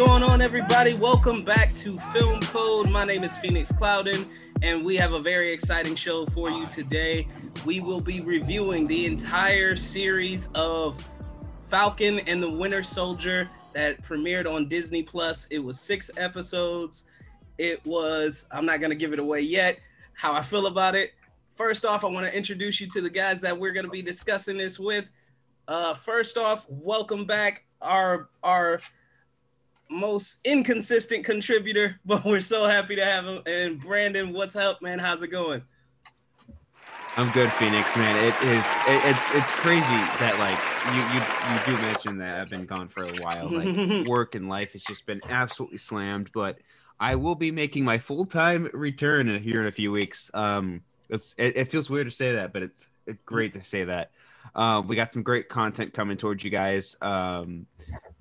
going on, everybody? Welcome back to Film Code. My name is Phoenix Clouden, and we have a very exciting show for you today. We will be reviewing the entire series of Falcon and the Winter Soldier that premiered on Disney Plus. It was six episodes. It was, I'm not going to give it away yet, how I feel about it. First off, I want to introduce you to the guys that we're going to be discussing this with. Uh, first off, welcome back our our most inconsistent contributor, but we're so happy to have him. And Brandon, what's up, man? How's it going? I'm good, Phoenix, man. It is it, it's it's crazy that like you you you do mention that I've been gone for a while. Like work and life has just been absolutely slammed, but I will be making my full time return here in a few weeks. Um, it's it, it, feels weird to say that, but it's, it's great to say that. Uh, we got some great content coming towards you guys. Um,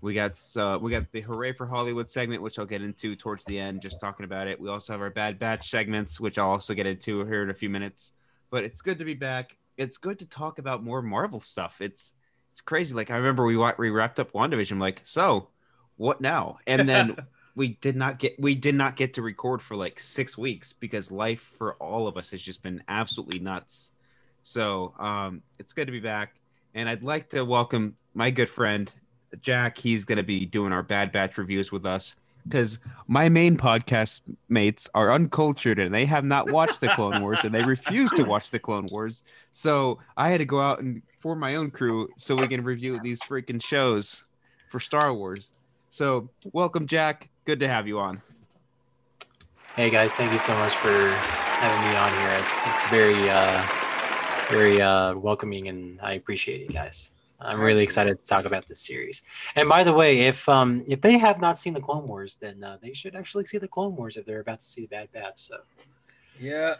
we got uh, we got the hooray for Hollywood segment, which I'll get into towards the end, just talking about it. We also have our bad batch segments, which I'll also get into here in a few minutes. But it's good to be back. It's good to talk about more Marvel stuff. It's it's crazy. Like I remember we we wrapped up WandaVision. I'm like, so what now? And then we did not get we did not get to record for like six weeks because life for all of us has just been absolutely nuts. So um, it's good to be back, and I'd like to welcome my good friend Jack. He's going to be doing our Bad Batch reviews with us because my main podcast mates are uncultured and they have not watched the Clone Wars and they refuse to watch the Clone Wars. So I had to go out and form my own crew so we can review these freaking shows for Star Wars. So welcome, Jack. Good to have you on. Hey guys, thank you so much for having me on here. It's it's very uh, very uh, welcoming and I appreciate it, guys. I'm really excited to talk about this series. And by the way, if um if they have not seen the Clone Wars, then uh, they should actually see the Clone Wars if they're about to see the Bad Batch. So, yeah,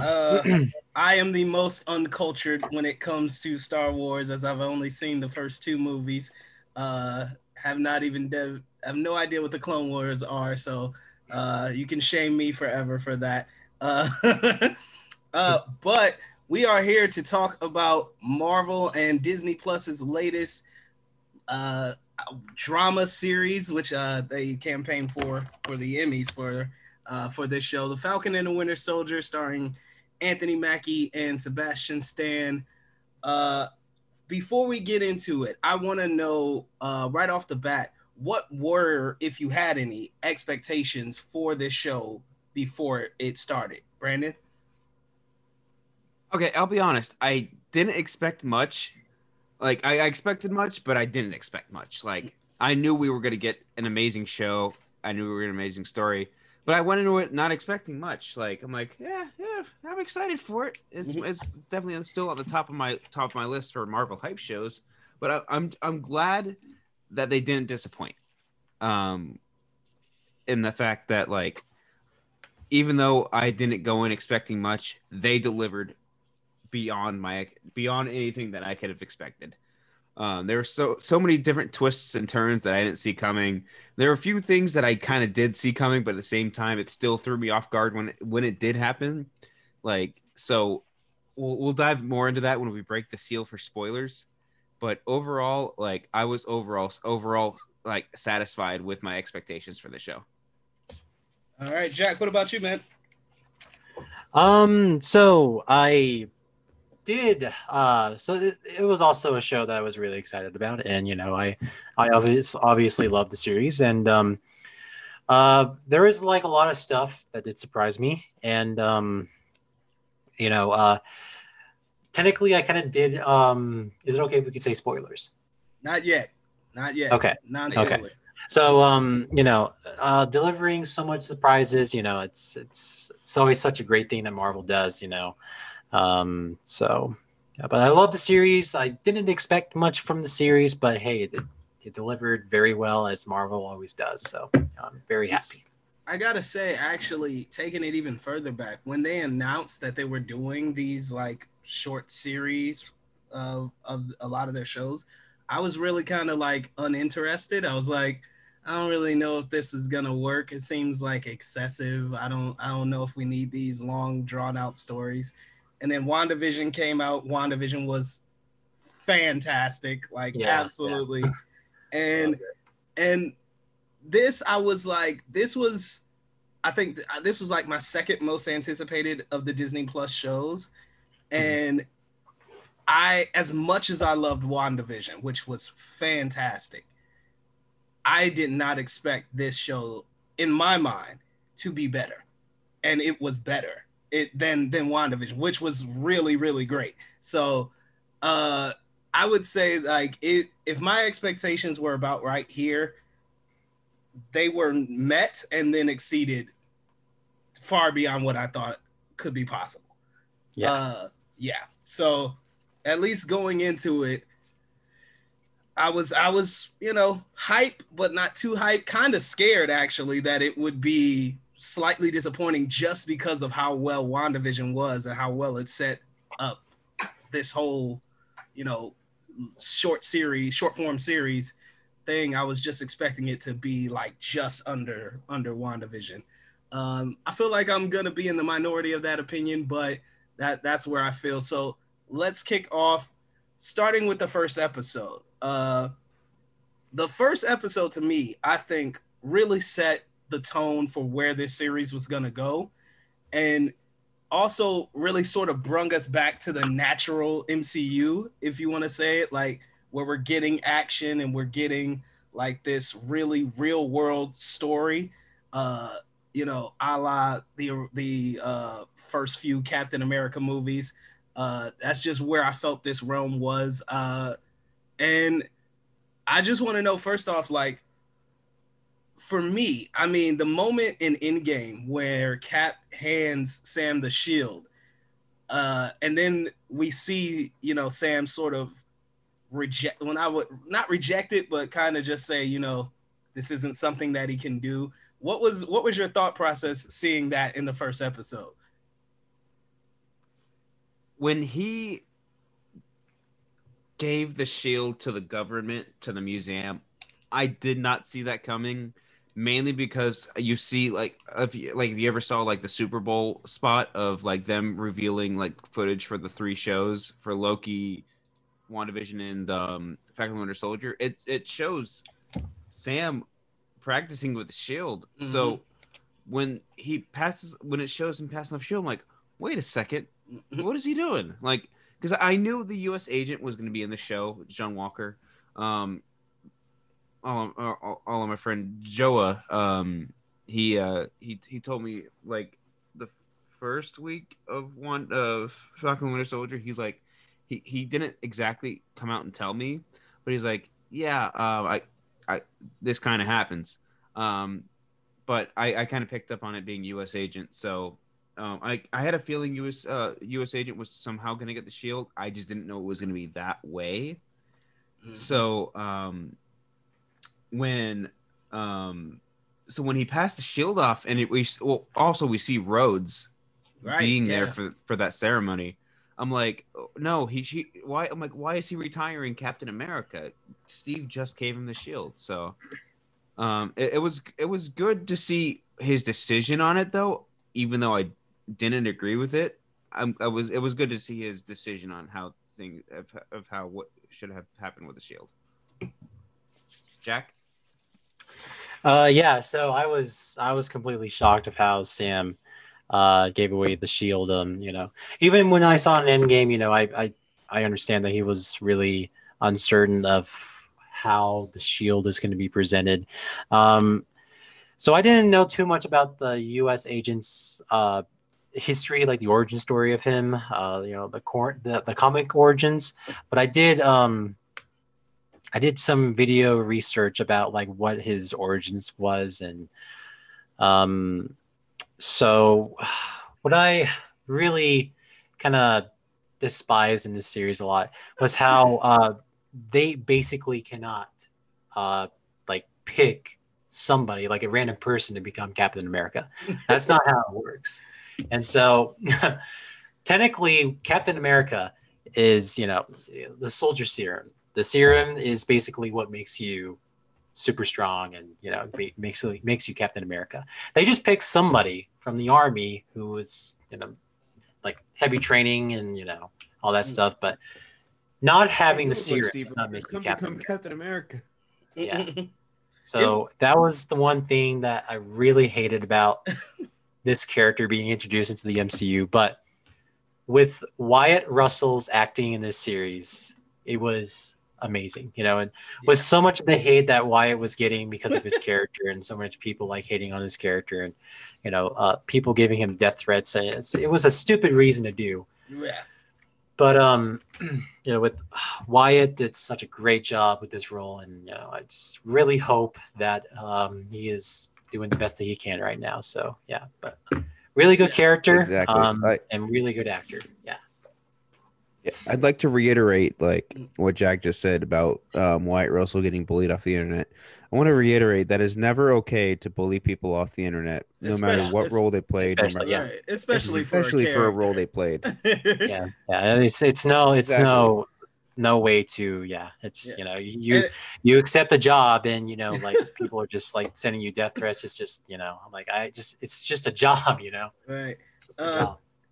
uh, I am the most uncultured when it comes to Star Wars, as I've only seen the first two movies. Uh, have not even dev- have no idea what the Clone Wars are, so uh, you can shame me forever for that. Uh, uh, but we are here to talk about Marvel and Disney Plus's latest uh, drama series, which uh, they campaigned for for the Emmys for uh, for this show, The Falcon and the Winter Soldier, starring Anthony Mackie and Sebastian Stan. Uh, before we get into it, I want to know uh, right off the bat what were, if you had any, expectations for this show before it started, Brandon. Okay, I'll be honest. I didn't expect much. Like I, I expected much, but I didn't expect much. Like I knew we were gonna get an amazing show. I knew we were an amazing story, but I went into it not expecting much. Like I'm like, yeah, yeah, I'm excited for it. It's mm-hmm. it's definitely still at the top of my top of my list for Marvel hype shows. But I, I'm I'm glad that they didn't disappoint. Um, in the fact that like, even though I didn't go in expecting much, they delivered beyond my beyond anything that I could have expected. Um, there were so so many different twists and turns that I didn't see coming. There were a few things that I kind of did see coming, but at the same time, it still threw me off guard when it, when it did happen. Like so, we'll we'll dive more into that when we break the seal for spoilers. But overall, like I was overall overall like satisfied with my expectations for the show. All right, Jack. What about you, man? Um. So I did. Uh, so it, it, was also a show that I was really excited about, and you know, I I obviously obviously love the series, and um, uh, there is like a lot of stuff that did surprise me, and um, you know, uh, technically, I kind of did. Um, is it okay if we could say spoilers? Not yet. Not yet. Okay. Non-spoiler. Okay. So um, you know, uh, delivering so much surprises, you know, it's it's it's always such a great thing that Marvel does, you know. Um, so, yeah, but I love the series. I didn't expect much from the series, but hey, it, it delivered very well as Marvel always does. So I'm very happy. I gotta say, actually, taking it even further back, when they announced that they were doing these like short series of of a lot of their shows, I was really kind of like uninterested. I was like, I don't really know if this is gonna work. It seems like excessive. I don't I don't know if we need these long drawn out stories and then WandaVision came out. WandaVision was fantastic, like Yeah, absolutely. And and this I was like, this was I think th- uh, this was like my second most anticipated of the Disney Plus shows. Mm-hmm. And I, as much as I loved WandaVision, which was fantastic, I did not expect this show, in my mind, to be better. And it was better it than than WandaVision, which was really, really great. So uh I would say like it, if my expectations were about right here, they were met and then exceeded far beyond what I thought could be possible. Yeah. Uh, yeah. So at least going into it, I was I was, you know, hype, but not too hype, kind of scared actually that it would be slightly disappointing just because of how well WandaVision was and how well it set up this whole, you know, short series, short form series thing. I was just expecting it to be like just under under WandaVision. Um, I feel like I'm gonna be in the minority of that opinion, but that that's where I feel. So let's kick off, starting with the first episode. Uh, the first episode to me, I think, really set the tone for where this series was gonna go, and also really sort of brung us back to the natural MCU, if you want to say it, like where we're getting action and we're getting like this really real world story. Uh, you know, a la the the uh, first few Captain America movies. Uh, that's just where I felt this realm was. Uh, and I just want to know first off, like, for me, I mean, the moment in Endgame where Cap hands Sam the shield, uh, and then we see, you know, Sam sort of reject when I would not reject it, but kind of just say, you know, this isn't something that he can do. What was what was your thought process seeing that in the first episode? when he gave the shield to the government to the museum i did not see that coming mainly because you see like if you like if you ever saw like the super bowl spot of like them revealing like footage for the three shows for loki wandavision and um falcon and winter soldier it it shows sam practicing with the shield so when he passes when it shows him passing the shield i'm like wait a second what is he doing? Like, because I knew the U.S. agent was going to be in the show, John Walker. Um, all, all, all of my friend Joa, um, he uh, he he told me like the first week of one of Falcon Winter Soldier, he's like, he he didn't exactly come out and tell me, but he's like, yeah, uh, I I this kind of happens. Um, but I, I kind of picked up on it being U.S. agent, so um, I I had a feeling U.S. Uh, U.S. agent was somehow going to get the shield. I just didn't know it was going to be that way. Mhm. So um, when um, so when he passed the shield off, and it, we well also we see Rhodes Right, being there for for that ceremony. I'm like, oh, no, he, he why I'm like, why is he retiring Captain America? Steve just gave him the shield, so um, it, it was it was good to see his decision on it though, even though I didn't agree with it. I, I was it was good to see his decision on how thing of, of how what should have happened with the shield. Jack, Uh, yeah. So I was I was completely shocked of how Sam uh, gave away the shield. Um, you know, even when I saw an end game, you know, I I I understand that he was really uncertain of how the shield is going to be presented. Um, so I didn't know too much about the U.S. agent's uh, history, like the origin story of him. Uh, you know, the cor- the the comic origins, but I did um. I did some video research about like what his origins was and um so what I really kind of despise in this series a lot was how uh they basically cannot uh like pick somebody like a random person to become Captain America. That's not how it works. And so technically Captain America is, you know, the soldier serum the serum is basically what makes you super strong and you know makes you makes you captain america they just pick somebody from the army who was you know like heavy training and you know all that mm. stuff, but not having the serum Steve does not Rogers, make you Captain become Captain America. Yeah. So that was the one thing that I really hated about this character being introduced into the MCU. But with Wyatt Russell's acting in this series, it was amazing, you know, and with so much of the hate that Wyatt was getting because of his character, and so much people like hating on his character, and you know, uh, people giving him death threats. and It's, it was a stupid reason to do. yeah. But um, you know, with Wyatt did such a great job with this role, and you know, I just really hope that um, he is doing the best that he can right now. So yeah, but really good Yeah, character, exactly. um, I- and really good actor. Yeah, Yeah, I'd like to reiterate like what Jack just said about um, Wyatt Russell getting bullied off the internet. I want to reiterate that it's never okay to bully people off the internet, no matter Especially- what role they played, no especially- matter, yeah. Right. Especially, especially for, for a, a role they played. yeah, yeah. It's it's no, it's Exactly. no, no way to yeah. It's Yeah. you know you And- you accept a job and you know like people are just like sending you death threats. It's just you know I'm like I just it's just a job, you know. right.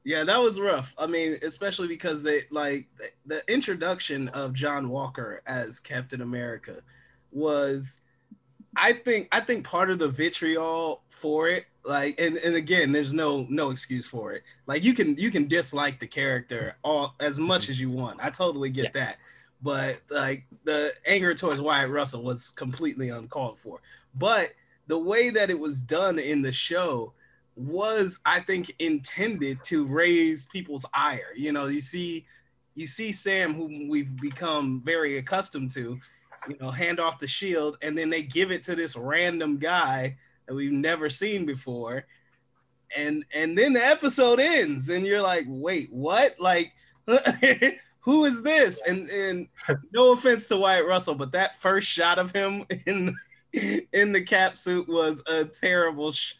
It's just a job. Yeah, that was rough. I mean, especially because they like the, the introduction of John Walker as Captain America was I think I think part of the vitriol for it like and, and again there's no no excuse for it. Like you can you can dislike the character all as much as you want. I totally get that. But like the anger towards Wyatt Russell was completely uncalled for. But the way that it was done in the show was I think intended to raise people's ire. You know, you see you see Sam whom we've become very accustomed to, you know, hand off the shield and then they give it to this random guy that we've never seen before. And and then the episode ends and you're like, "Wait, what?" Like who is this? And and no offense to Wyatt Russell, but that first shot of him in in the cap suit was a terrible sh-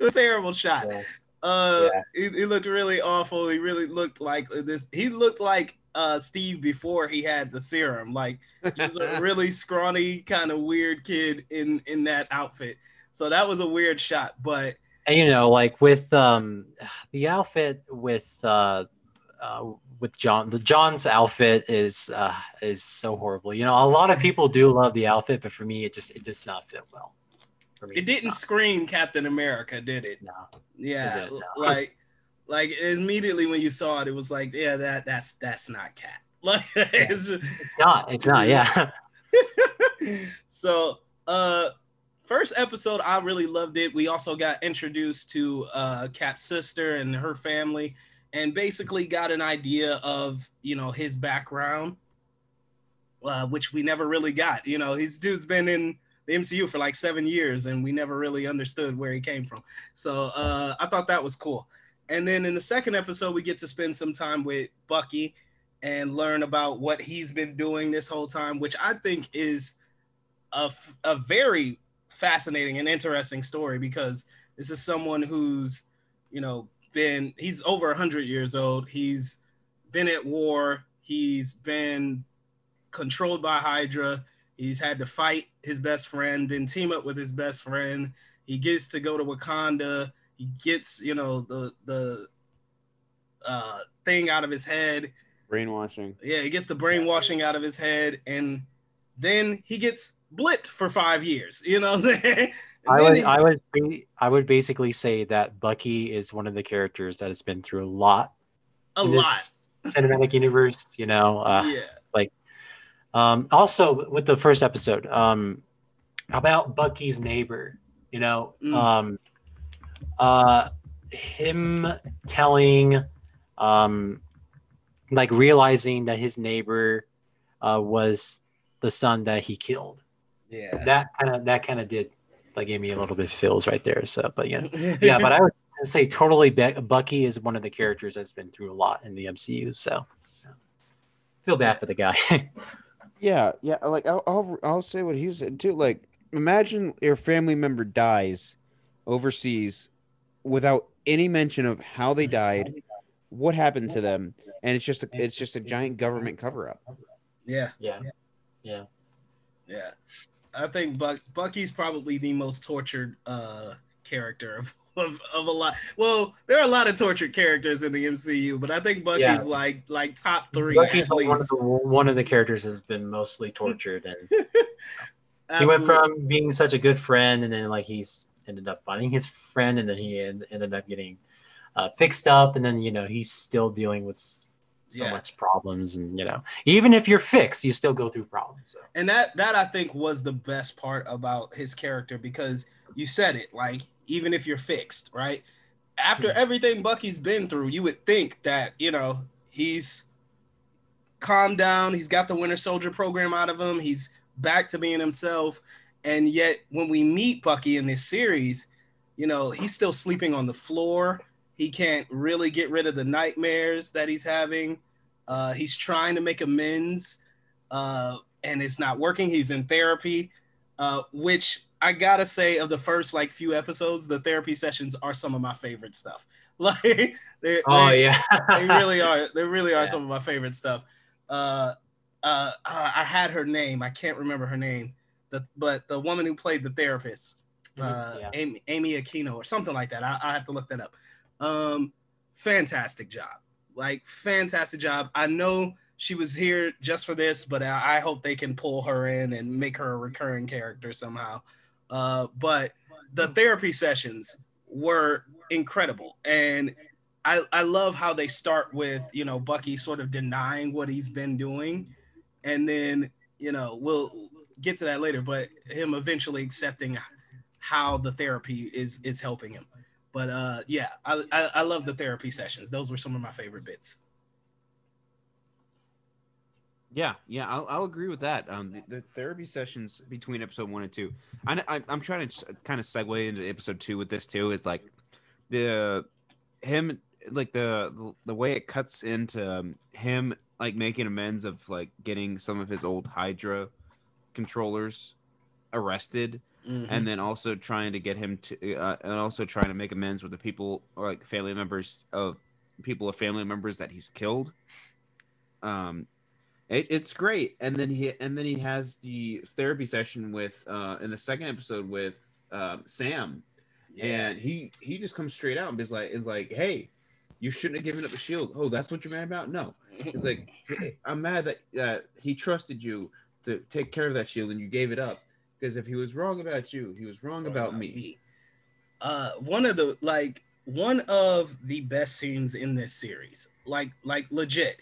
a terrible shot. Yeah. Uh, Yeah. he, he looked really awful. He really looked like this. He looked like uh Steve before he had the serum. Like he's a really scrawny, kind of weird kid in in that outfit. So that was a weird shot, but and you know like with um the outfit with uh, uh with john the john's outfit is uh is so horrible you know a lot of people do love the outfit but for me it just it does not fit well for me it didn't scream Captain America, did it? no Yeah, It no. like like immediately when you saw it, it was like, yeah, that that's that's not Cap. Like it's just, it's not it's not yeah so uh first episode i really loved it we also got introduced to uh cap's sister and her family and basically got an idea of you know his background uh, which we never really got you know his dude's been in the mcu for like seven years and we never really understood where he came from. So uh i thought that was cool. And then in the second episode we get to spend some time with bucky and learn about what he's been doing this whole time which i think is a, a very fascinating and interesting story because this is someone who's you know been he's over 100 years old. He's been at war. He's been controlled by hydra he's had to fight his best friend then team up with his best friend he gets to go to wakanda he gets you know the the uh thing out of his head Brainwashing. yeah, he gets the brainwashing out of his head, and then he gets blipped for five years. You know I would, he- I would, I would basically say that Bucky is one of the characters that has been through a lot a in lot. this cinematic universe. You know, uh, yeah. Um, also, with the first episode, um, about Bucky's neighbor, you know, Mm. um, uh, him telling, um, like realizing that his neighbor uh, was the son that he killed. Yeah. That kind of that kind of did like gave me a little bit of feels right there. So, but yeah, yeah. But I would say totally, Be- Bucky is one of the characters that's been through a lot in the MCU. So, feel bad for the guy. Yeah, yeah. Like I'll, I'll, I'll say what he said too. Like, imagine your family member dies overseas without any mention of how they died, what happened to them, and it's just a, it's just a giant government cover up. yeah. yeah, yeah. Yeah. I think Buck Bucky's probably the most tortured uh character of of, of a lot. Well, there are a lot of tortured characters in the MCU, but I think Bucky's Yeah. like like top three. Bucky's one of the one of the characters has been mostly tortured, and he went from being such a good friend, and then like he's ended up finding his friend, and then he en- ended up getting uh, fixed up, and then you know he's still dealing with so Yeah. much problems, and you know even if you're fixed, you still go through problems. So and that that I think was the best part about his character because you said it like even if you're fixed, right? After everything Bucky's been through, you would think that you know he's calmed down. He's got the Winter Soldier program out of him. He's back to being himself. And yet, when we meet Bucky in this series, you know he's still sleeping on the floor. He can't really get rid of the nightmares that he's having. Uh, he's trying to make amends. Uh, and it's not working. He's in therapy, uh, which I gotta say, of the first like few episodes, the therapy sessions are some of my favorite stuff. Like, they oh they, yeah, they really are. They really are Yeah. some of my favorite stuff. Uh, uh, uh, I had her name. I can't remember her name. The but the woman who played the therapist, uh, Mm-hmm. Yeah. Amy, Amy Aquino or something like that. I, I have to look that up. Um, fantastic job. Like fantastic job. I know she was here just for this, but I, I hope they can pull her in and make her a recurring character somehow. Uh, but the therapy sessions were incredible, and I I love how they start with you know Bucky sort of denying what he's been doing, and then you know we'll get to that later, but him eventually accepting how the therapy is is helping him. But uh, yeah, I, I I love the therapy sessions. Those were some of my favorite bits. Yeah, yeah, I'll, I'll agree with that. Um, the, the therapy sessions between episode one and two, I, I, I'm trying to kind of segue into episode two with this too. Is like the him like the the way it cuts into um, him like making amends of like getting some of his old Hydra controllers arrested, and then also trying to get him to uh, and also trying to make amends with the people or like family members of people of family members that he's killed. Um, it, it's great, and then he and then he has the therapy session with uh in the second episode with um, Sam, and he he just comes straight out and is like is like, hey, you shouldn't have given up the shield. Oh, that's what you're mad about? No, it's like "Hey, I'm mad that uh, he trusted you to take care of that shield and you gave it up. Because if he was wrong about you, he was wrong about me. Uh, one of the like one of the best scenes in this series, like like legit,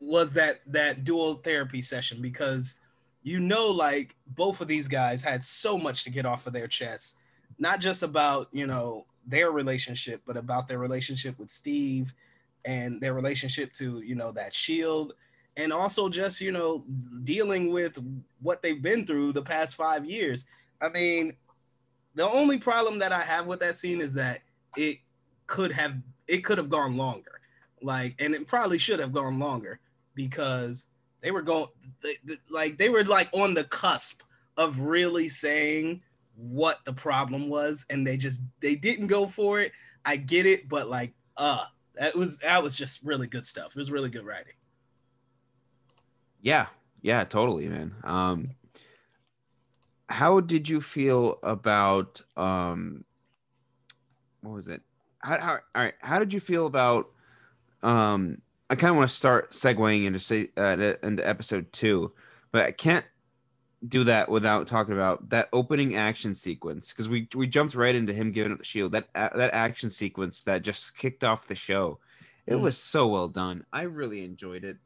was that that dual therapy session because you know like both of these guys had so much to get off of their chests, not just about you know their relationship, but about their relationship with Steve and their relationship to you know that shield and also just you know dealing with what they've been through the past five years. I mean the only problem that i have with that scene is that it could have it could have gone longer. Like and it probably should have gone longer because they were going they, they- like they were like on the cusp of really saying what the problem was and they just they didn't go for it i get it but like uh that was that was just really good stuff it was really good writing Yeah, yeah, totally, man. Um, how did you feel about um, what was it? How, how all right? How did you feel about um? I kind of want to start segueing into say uh, into episode two, but I can't do that without talking about that opening action sequence because we we jumped right into him giving up the shield. That a- that action sequence that just kicked off the show. It Mm. was so well done. I really enjoyed it.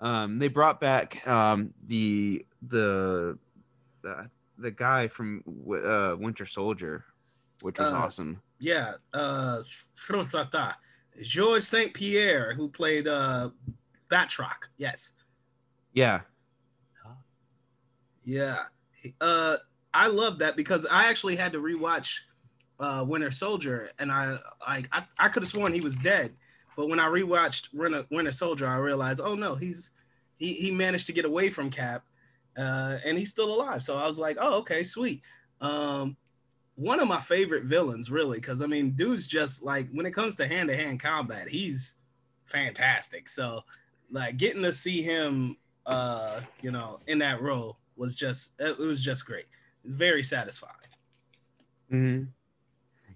Um, they brought back um, the the the the guy from uh, Winter Soldier, which was Uh, awesome. yeah, uh, Georges Saint Pierre, who played uh, Batroc. Yes, Yeah, yeah. Uh, I love that because I actually had to rewatch uh, Winter Soldier, and I like I, I could have sworn he was dead, but when I rewatched Winter, Winter Soldier, I realized, oh no, he's he he managed to get away from Cap, uh, and he's still alive. So I was like, oh okay, sweet. Um, one of my favorite villains, really, because I mean, dude's just like when it comes to hand to hand combat, he's fantastic. So like getting to see him, uh, you know, in that role was just it was just great. It's very satisfying. Mm-hmm.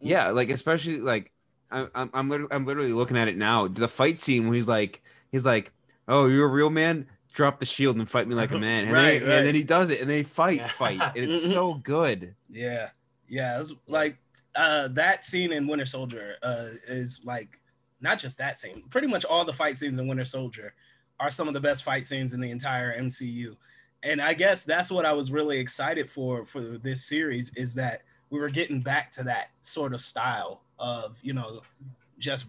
Yeah, like especially like I'm I'm literally, I'm literally looking at it now. The fight scene where he's like he's like, "Oh, you're a real man. Drop the shield and fight me like a man." And, Right, then, right. and then he does it, and they fight, fight, and it's so good. Yeah, yeah. It's like uh, that scene in Winter Soldier uh, is like not just that scene. Pretty much all the fight scenes in Winter Soldier are some of the best fight scenes in the entire MCU. And I guess that's what I was really excited for for this series is that we were getting back to that sort of style of you know just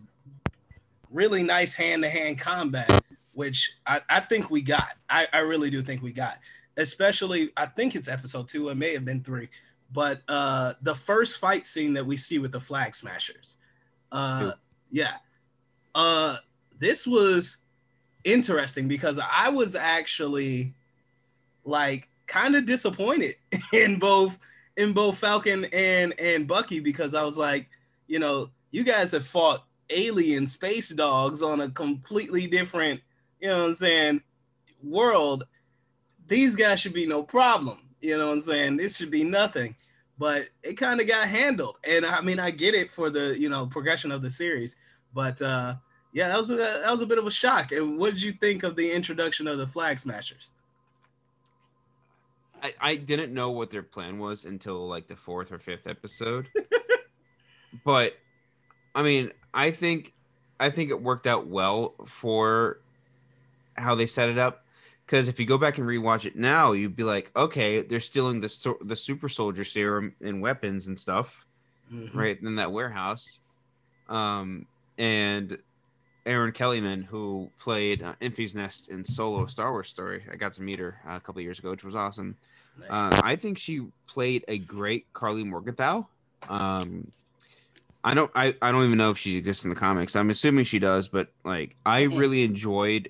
really nice hand-to-hand combat, which I, I think we got. I, I really do think we got. Especially, I think it's episode two. It may have been three but uh the first fight scene that we see with the flag smashers uh yeah. Uh this was interesting because i was actually like kind of disappointed in both in both falcon and and bucky because i was like you know you guys have fought alien space dogs on a completely different you know what i'm saying world. These guys should be no problem you know what I'm saying? This should be nothing. But it kind of got handled. And I mean, I get it for the, you know, progression of the series. But uh yeah, that was a that was a bit of a shock. And what did you think of the introduction of the flag smashers? I, I didn't know what their plan was until like the fourth or fifth episode. but I mean, I think I think it worked out well for how they set it up. Because if you go back and rewatch it now, you'd be like, okay, they're stealing the the super soldier serum and weapons and stuff, Mhm. right in that warehouse. Um, and Erin Kellyman, who played uh, Enfys Nest in Solo Star Wars Story, I got to meet her uh, a couple years ago, which was awesome. Nice. Uh, I think she played a great Karli Morgenthau. Um, I don't, I, I don't even know if she exists in the comics. I'm assuming she does, but like, I really enjoyed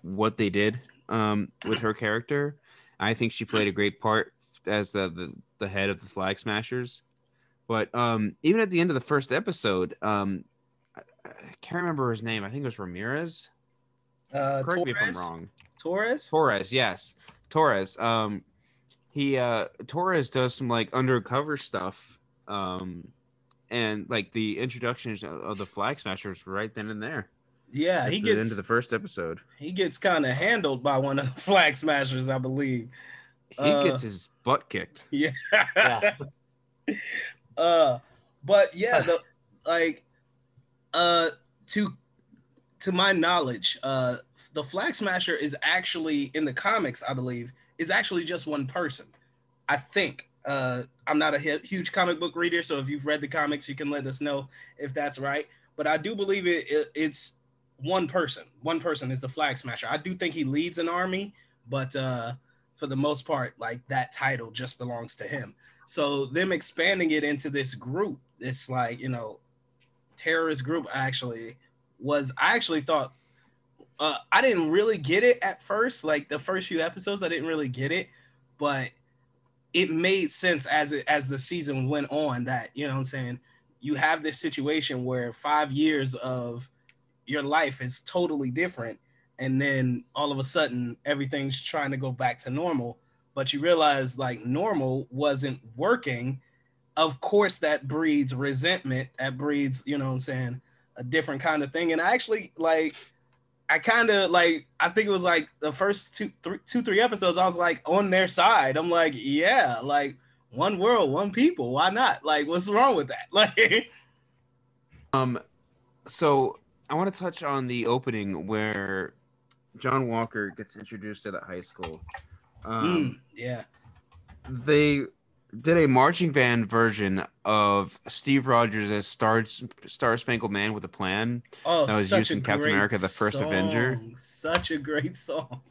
what they did um, with her character. I think she played a great part as the the, the head of the Flag Smashers. But um, even at the end of the first episode, um, I, I can't remember his name. I think it was Ramirez. uh Correct me if I'm wrong. Torres? Torres, yes, Torres. Um, he uh Torres does some like undercover stuff. Um, and like the introductions of the Flag Smashers right then and there. Yeah, he At the end gets into the first episode. he gets kind of handled by one of the flag smashers, I believe. He Uh, gets his butt kicked. Yeah. Yeah. uh but yeah the like uh to to my knowledge uh the flag smasher is actually in the comics i believe is actually just one person i think uh i'm not a huge comic book reader so if you've read the comics you can let us know if that's right but i do believe it, it it's one person one person is the flag smasher i do think he leads an army but uh for the most part like that title just belongs to him so them expanding it into this group, this like you know, terrorist group actually was. I actually thought uh, I didn't really get it at first. Like the first few episodes, I didn't really get it, but it made sense as it as the season went on. That you know what I'm saying. You have this situation where five years of your life is totally different, and then all of a sudden everything's trying to go back to normal. But you realize like normal wasn't working. Of course that breeds resentment. That breeds you know what i'm saying a different kind of thing. And i actually like i kind of like i think it was like the first two three two three episodes i was like on their side. I'm like yeah like one world one people. Why not? Like what's wrong with that? Like Um, so I want to touch on the opening where John Walker gets introduced to the high school. Um, mm, yeah They did a marching band version of Steve Rogers as Star Star Spangled Man with a Plan. oh That was used in Captain America, the first Avenger. song. such a great song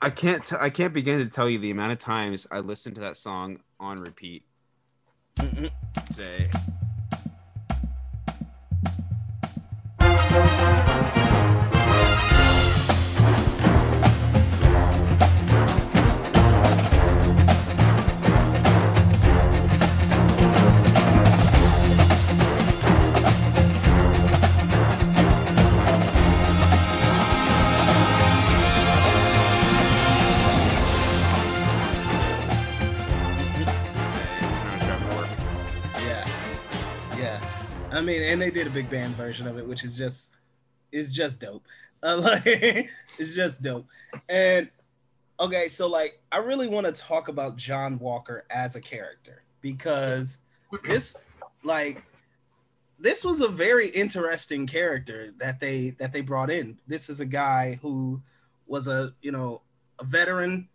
I can't t- I can't begin to tell you the amount of times I listened to that song on repeat today. When I mean, and they did a big band version of it, which is just is just dope. Uh, like, it's just dope. And okay, so like, I really want to talk about John Walker as a character because this, like, this was a very interesting character that they that they brought in. This is a guy who was a you know a veteran,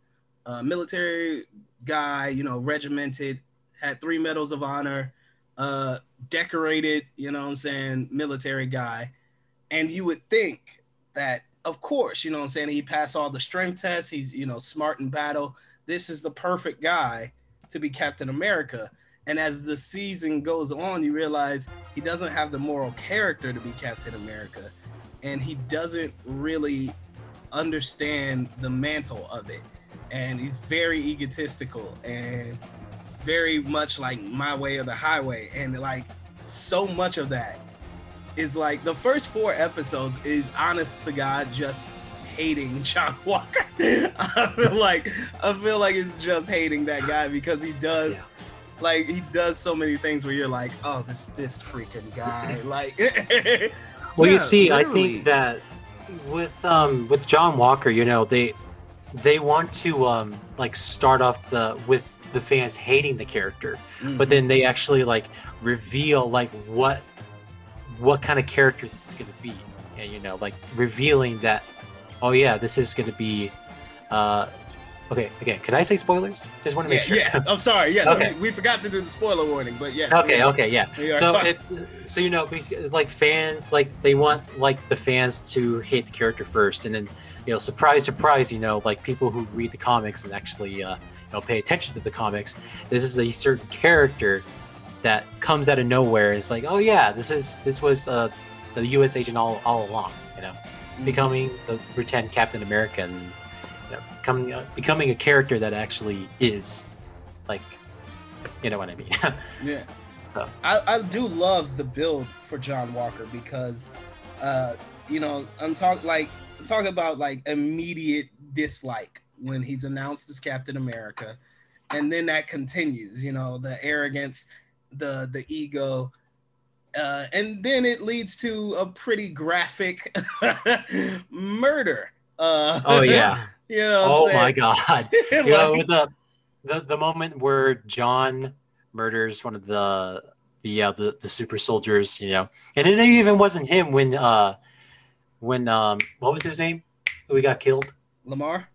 uh, military guy, you know, regimented, had three medals of honor, uh, decorated, you know what I'm saying, military guy. And you would think that, of course, you know what I'm saying, he passed all the strength tests, he's, you know, smart in battle. This is the perfect guy to be Captain America. And as the season goes on, you realize he doesn't have the moral character to be Captain America. And he doesn't really understand the mantle of it. And he's very egotistical and very much like my way or the highway. And like so much of that is like the first four episodes is honest to God just hating John Walker. I feel like I feel like it's just hating that guy because he does yeah like he does so many things where you're like, oh, this this freaking guy. Like, well, yeah, you see, literally. I think that with um with John Walker, you know, they they want to um like start off the with the fans hating the character, mm-hmm. but then they actually like reveal like what what kind of character this is going to be, and you know, like revealing that, oh yeah, this is going to be uh Okay, again, can I say spoilers? Just want to make yeah, sure. Yeah, I'm sorry. Yes, okay. we, we, forgot to do the spoiler warning, but yes. Okay, okay, yeah. So, if, so you know, it's like fans, like they want like the fans to hate the character first, and then you know, surprise, surprise, you know, like people who read the comics and actually uh, know pay attention to the comics. This is a certain character that comes out of nowhere. It's like, oh yeah, this is this was uh, the U.S. agent all all along. You know, mm-hmm. becoming the pretend Captain America and becoming a, becoming a character that actually is like you know what I mean. yeah. So I, I do love the build for John Walker because uh you know I'm talking like talking about like immediate dislike when he's announced as Captain America and then that continues you know the arrogance the the ego uh, and then it leads to a pretty graphic murder uh, oh yeah You know oh my god! you know, with the, the the moment where John murders one of the the uh, the, the super soldiers, you know, and it even wasn't him when uh when um what was his name? Who we got killed? Lemar.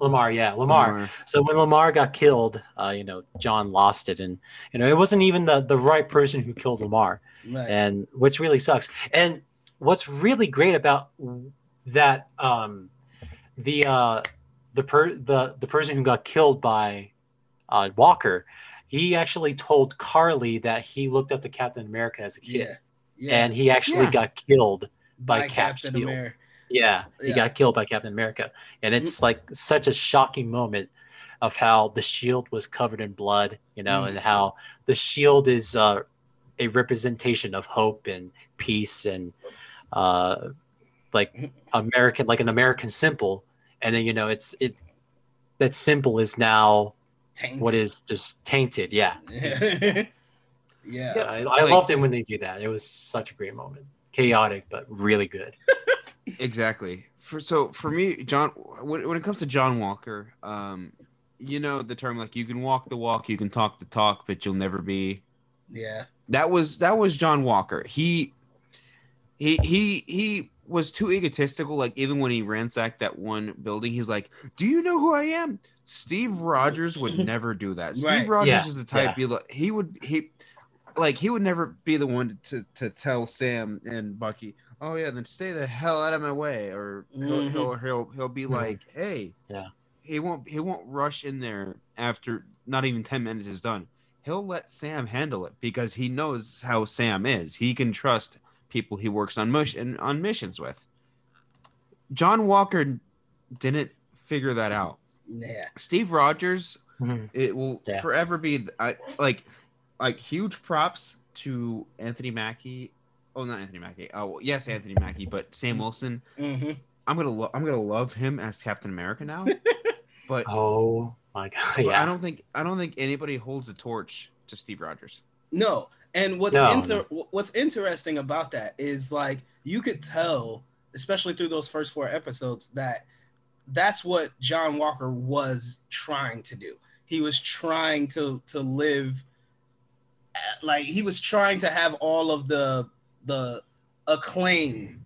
Lemar, yeah, Lamar. Lemar. So when Lamar got killed, uh, you know, John lost it, and you know, it wasn't even the the right person who killed Lamar, right. and which really sucks. And what's really great about that um the uh, the per the the person who got killed by uh, Walker, he actually told Karli that he looked up to Captain America as a kid, yeah. Yeah. and he actually yeah. got killed by, by Cap Captain. America. Yeah, he got killed by Captain America, and it's mm-hmm. like such a shocking moment of how the shield was covered in blood, you know, mm-hmm. and how the shield is uh, a representation of hope and peace and uh, like mm-hmm. American, like an American symbol and then you know it's it that symbol is now tainted. what is just tainted. Yeah. yeah. yeah. So I, I loved it when they do that. It was such a great moment. Chaotic, but really good. exactly. For so for me, John, when, when it comes to John Walker, um, you know the term like you can walk the walk, you can talk the talk, but you'll never be. Yeah. That was that was John Walker. He he he he was too egotistical. Like even when he ransacked that one building, he's like, "Do you know who I am?" Steve Rogers would never do that. Steve right. Rogers yeah. is the type yeah. like, he would he like he would never be the one to to tell Sam and Bucky, "Oh yeah, then stay the hell out of my way," or he'll mm-hmm. he'll, he'll he'll be mm-hmm. like, "Hey, yeah." He won't he won't rush in there after not even 10 minutes is done. He'll let Sam handle it because he knows how Sam is. He can trust people he works on mission on missions with. John Walker didn't figure that out. Yeah. Steve Rogers, mm-hmm. it will yeah. forever be I, like like huge props to Anthony Mackie. Oh, not Anthony Mackie. Oh, yes, mm-hmm. Anthony Mackie, but Sam mm-hmm. Wilson. Mm-hmm. I'm gonna lo- I'm gonna love him as Captain America now. but oh my god, yeah. I don't think I don't think anybody holds a torch to Steve Rogers. No, And what's No, inter- what's interesting about that is like you could tell, especially through those first four episodes, that that's what John Walker was trying to do. He was trying to to live eh, like he was trying to have all of the the acclaim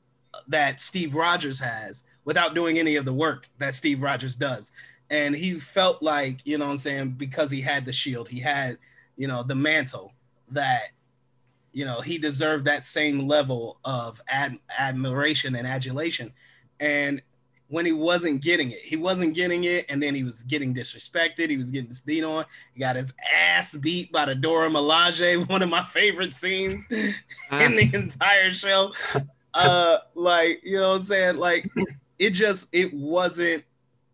that Steve Rogers has without doing any of the work that Steve Rogers does. And he felt like, you know what I'm saying, because he had the shield, he had, you know, the mantle that you know, he deserved that same level of ad- admiration and adulation. And when he wasn't getting it, he wasn't getting it, and then he was getting disrespected. He was getting beat on. He got his ass beat by the Dora Milaje, one of my favorite scenes in the entire show. Uh, like you know, what I'm saying, like it just it wasn't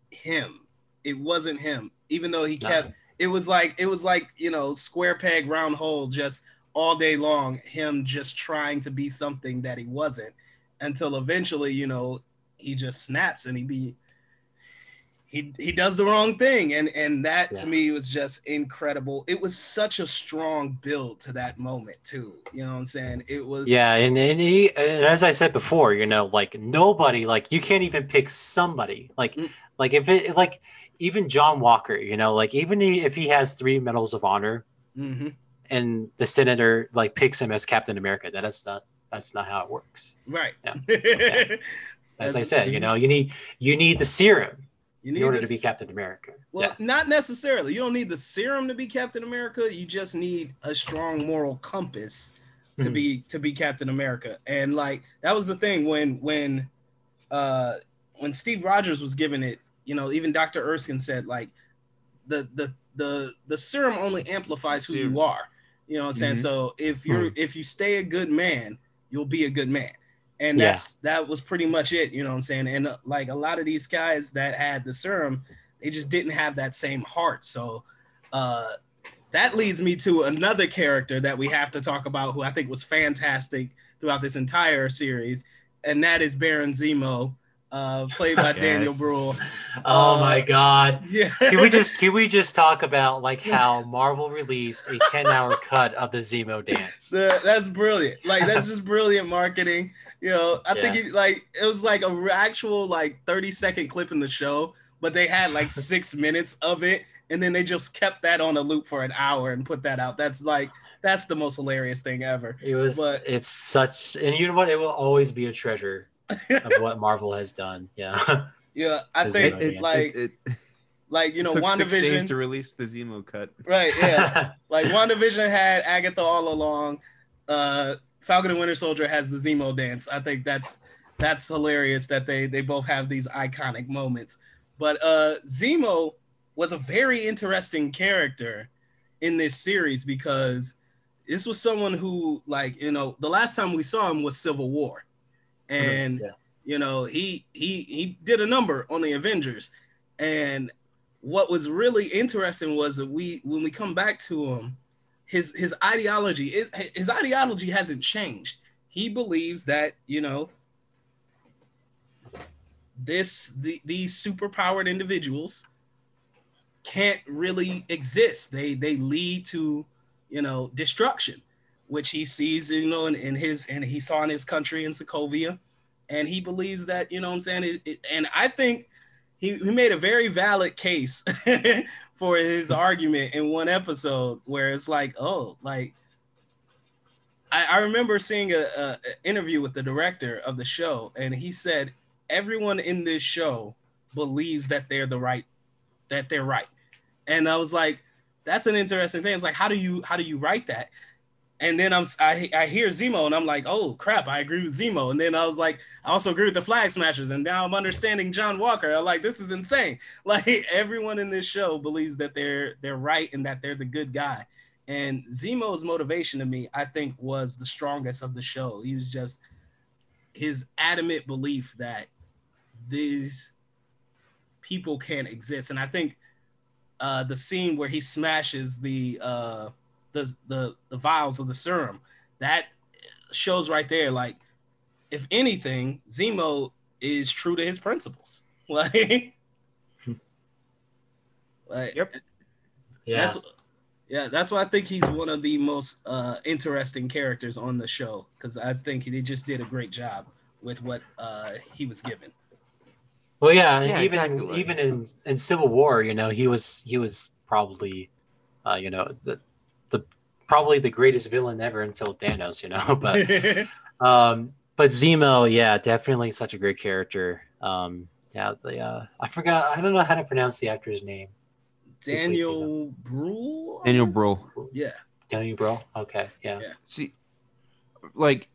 him. It wasn't him. Even though he kept, it was like it was like you know, square peg round hole, just all day long. Him just trying to be something that he wasn't, until eventually, you know, he just snaps and he be he he does the wrong thing and and that Yeah. to me was just incredible it was such a strong build to that moment too you know what i'm saying it was Yeah, and and, he, and as I said before, you know, like nobody, like you can't even pick somebody, like Mm. like if it like even John Walker, you know, like even he, if he has three medals of honor Mhm. and the senator like picks him as Captain America, that is not that's not how it works. right Yeah. yeah. As I said, you know, you need you need the serum you in order this- to be Captain America. well yeah. not necessarily you don't need the serum to be captain america you just need a strong moral compass to Mhm. be to be captain america and like that was the thing when when uh when steve rogers was given it you know even dr erskine said like the the the the serum only amplifies who Serum. you are you know what i'm saying Mhm. so if you're if you stay a good man you'll be a good man and Yeah. that's that was pretty much it you know what i'm saying and uh, like a lot of these guys that had the serum they just didn't have that same heart so uh that leads me to another character that we have to talk about who i think was fantastic throughout this entire series and that is baron zemo uh played by daniel Yes. Brühl Oh Uh, my god. yeah Can we just can we just talk about like how Marvel released a 10 hour cut of the Zemo dance? The- that's brilliant. Like that's just brilliant marketing. You know, I think Yeah. it, like it was like a actual like 30 second clip in the show, but they had like six minutes of it, and then they just kept that on a loop for an hour and put that out. That's like that's the most hilarious thing ever. It was But- it's such and you know what? It will always be a treasure of what Marvel has done. Yeah. Yeah, I think it- It, it, like it, it like you know took six days to release the Zemo cut. right? Yeah, like WandaVision had Agatha all along. Uh, Falcon and Winter Soldier has the Zemo dance. I think that's that's hilarious that they they both have these iconic moments. But uh, Zemo was a very interesting character in this series because this was someone who, like, you know, the last time we saw him was Civil War, and Yeah. you know he he he did a number on the Avengers, and what was really interesting was that we when we come back to him, his his ideology is his ideology hasn't changed. He believes that you know this the, these superpowered individuals can't really exist. They they lead to you know destruction, which he sees you know in, in his and he saw in his country in Sokovia, and he believes that you know I'm saying. It, it- and I think he, he made a very valid case for his argument in one episode where it's like, oh, like I, I remember seeing a, a, interview with the director of the show, and he said everyone in this show believes that they're the right, that they're right, and I was like, that's an interesting thing. It's like, how do you how do you write that? And then I'm I, I hear Zemo and I'm like, oh crap, I agree with Zemo. And then I was like, I also agree with the Flag Smashers. And now I'm understanding John Walker. I'm like, this is insane. Like everyone in this show believes that they're they're right and that they're the good guy. And Zemo's motivation to me, I think, was the strongest of the show. He was just his adamant belief that these people can't exist. And I think uh, the scene where he smashes the uh, the the the vials of the serum that shows right there. Like, if anything, Zemo is true to his principles. Like, like Yep. yeah. that's Yeah, that's why I think he's one of the most uh, interesting characters on the show because I think he just did a great job with what uh, he was given. Well, yeah, Yeah, even exactly. even in in Civil War, you know, he was he was probably, uh, you know, the the probably the greatest villain ever until Thanos, you know. But um, but Zemo, yeah, definitely such a great character. Um, yeah, the uh, I forgot, I don't know how to pronounce the actor's name. Daniel Brühl. Daniel Brühl. Yeah, Daniel Bro. Okay, yeah. Yeah. See, like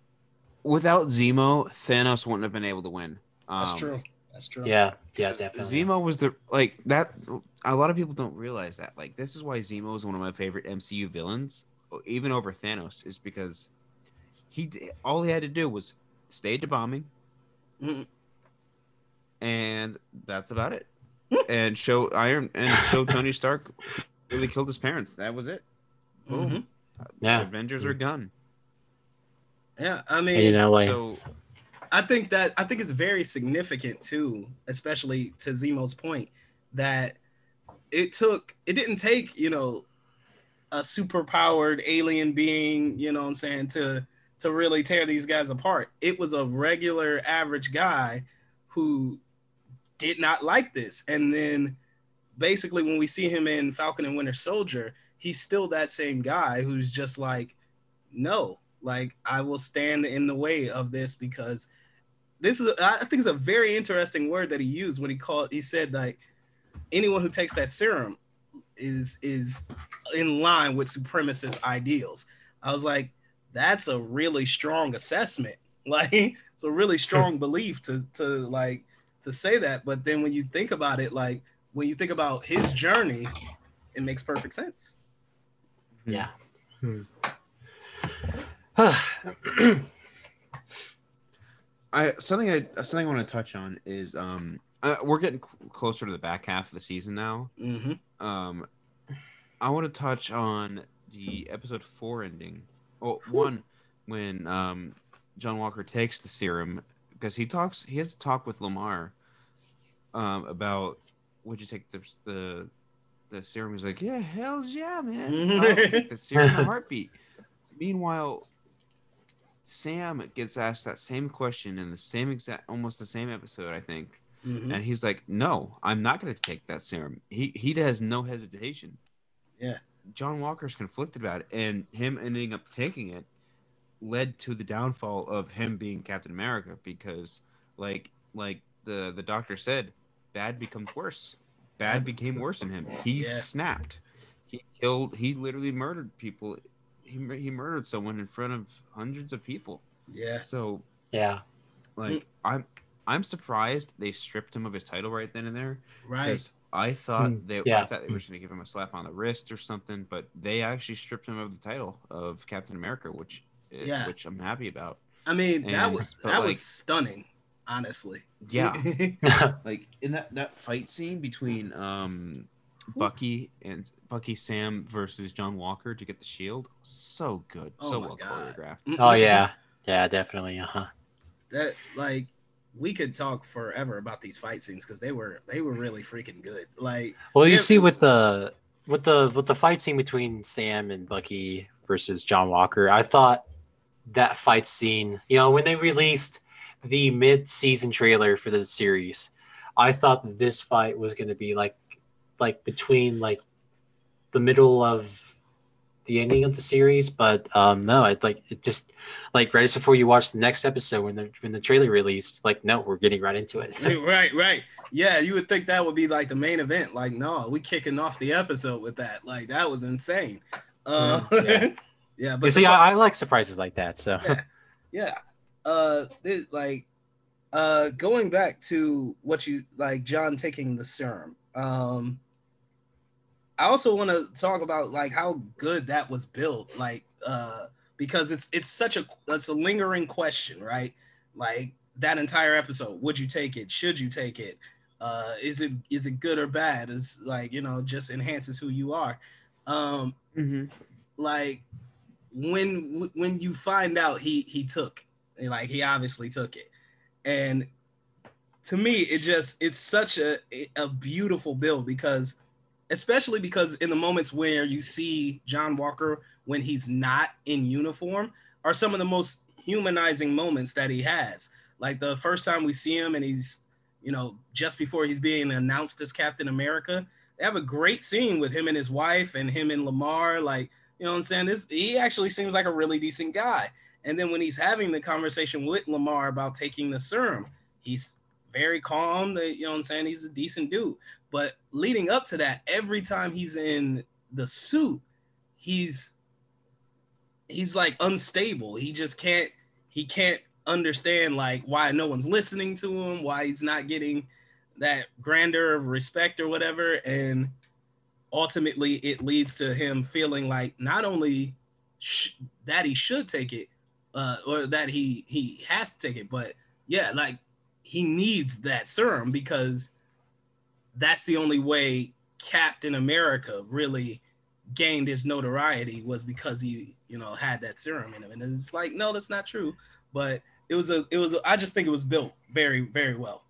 without Zemo, Thanos wouldn't have been able to win. Um, that's true. That's true. Yeah, yeah, definitely. Zemo was the like that. A lot of people don't realize that. Like this is why Zemo is one of my favorite MCU villains, even over Thanos, is because he d- all he had to do was stay to bombing, and that's about it. and show Iron and show Tony Stark really killed his parents. That was it. Mhm. Yeah. Avengers are done. Yeah, I mean, you know, like So I think that I think it's very significant too, especially to Zemo's point that it took it didn't take, you know, a super powered alien being, you know what I'm saying, to to really tear these guys apart. It was a regular average guy who did not like this. And then basically when we see him in Falcon and Winter Soldier, he's still that same guy who's just like no, like I will stand in the way of this because this is I think it's a very interesting word that he used when he called he said like anyone who takes that serum is is in line with supremacist ideals. I was like, that's a really strong assessment. Like it's a really strong belief to to like to say that. But then when you think about it, like when you think about his journey, it makes perfect sense. yeah. Hmm. I something I something I want to touch on is um uh, we're getting cl- closer to the back half of the season now. Mm-hmm. Um, I want to touch on the episode four ending. Oh, one when um John Walker takes the serum because he talks he has to talk with Lamar um about would you take the the the serum? He's like, yeah, hell's yeah, man. I'll take the serum in a heartbeat. Meanwhile, Sam gets asked that same question in the same exact, almost the same episode, I think, Mm-hmm. and he's like, "No, I'm not going to take that serum." He he has no hesitation. Yeah. John Walker's conflicted about it, and him ending up taking it led to the downfall of him being Captain America because, like like the the doctor said, bad becomes worse. Bad became worse in him. He Yeah. snapped. He killed. He literally murdered people. He he murdered someone in front of hundreds of people. Yeah. So Yeah. like I'm I'm surprised they stripped him of his title right then and there Right. Because I thought Hmm, they I thought they were going to give him a slap on the wrist or something, but they actually stripped him of the title of Captain America, which eh, Yeah. which I'm happy about. I mean, that was that like- was stunning, honestly. Yeah, like in that that fight scene between um Bucky and Bucky Sam versus John Walker to get the shield, so good, Oh so well God. choreographed. oh yeah. Yeah, definitely. Uh-huh. that like we could talk forever about these fight scenes because they were they were really freaking good. Like Well, you Yeah. see with the with the with the fight scene between Sam and Bucky versus John Walker, I thought that fight scene, you know, when they released the mid-season trailer for the series, I thought this fight was going to be like like between like the middle of the ending of the series, but um no, it like it just like right before you watch the next episode when the when the trailer released, like no, we're getting right into it. right, right. Yeah, you would think that would be like the main event. Like, no, we kicking off the episode with that. Like that was insane. Uh, Yeah. yeah. But but see, the- I, I like surprises like that. So Yeah. yeah uh like uh going back to what you like john taking the serum um i also want to talk about like how good that was built like uh because it's it's such a it's a lingering question right? Like that entire episode would you take it? Should you take it? Uh is it is it good or bad? Is like you know just enhances who you are. Um Mm-hmm. like when when you find out he he took like he obviously took it. And to me it just it's such a a beautiful build because especially because in the moments where you see John Walker when he's not in uniform are some of the most humanizing moments that he has. Like the first time we see him and he's, you know, just before he's being announced as Captain America, they have a great scene with him and his wife and him and Lamar. Like, you know what I'm saying? This he actually seems like a really decent guy. And then when he's having the conversation with Lamar about taking the serum, he's very calm. You know what I'm saying? He's a decent dude. But leading up to that, every time he's in the suit, he's he's like unstable. He just can't he can't understand like why no one's listening to him, why he's not getting that grandeur of respect or whatever. And ultimately, it leads to him feeling like not only sh- that he should take it, uh, or that he he has to take it, but yeah, like he needs that serum because that's the only way Captain America really gained his notoriety was because he, you know, had that serum in him. And it's like, no, that's not true. But it was a, it was, a, I just think it was built very, very well.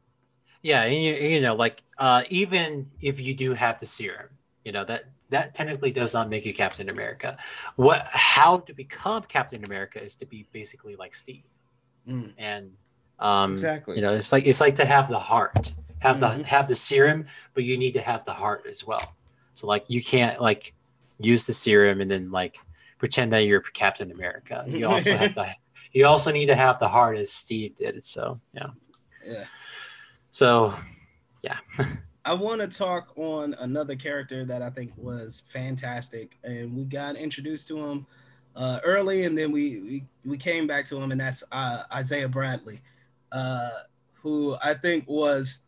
Yeah, and you, you know, like uh, even if you do have the serum, you know that that technically does not make you Captain America. What, how to become Captain America is to be basically like Steve, mm. and um, exactly, you know, it's like it's like to have the heart have mm-hmm. the have the serum, but you need to have the heart as well. So like you can't like use the serum and then like pretend that you're Captain America. You also have to you also need to have the heart as Steve did. So yeah. Yeah. So yeah. I want to talk on another character that I think was fantastic, and we got introduced to him uh, early, and then we, we we came back to him, and that's uh, Isaiah Bradley, uh, who I think was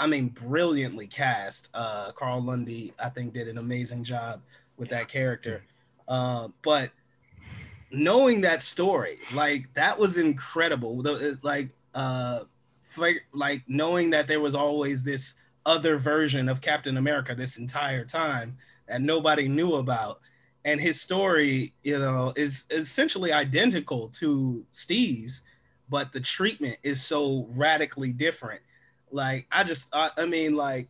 I mean, brilliantly cast. Uh, Carl Lumbly, I think, did an amazing job with that character. Uh, but knowing that story, like that was incredible. Like, uh, like knowing that there was always this other version of Captain America this entire time that nobody knew about, and his story, you know, is essentially identical to Steve's, but the treatment is so radically different like I just I, I mean like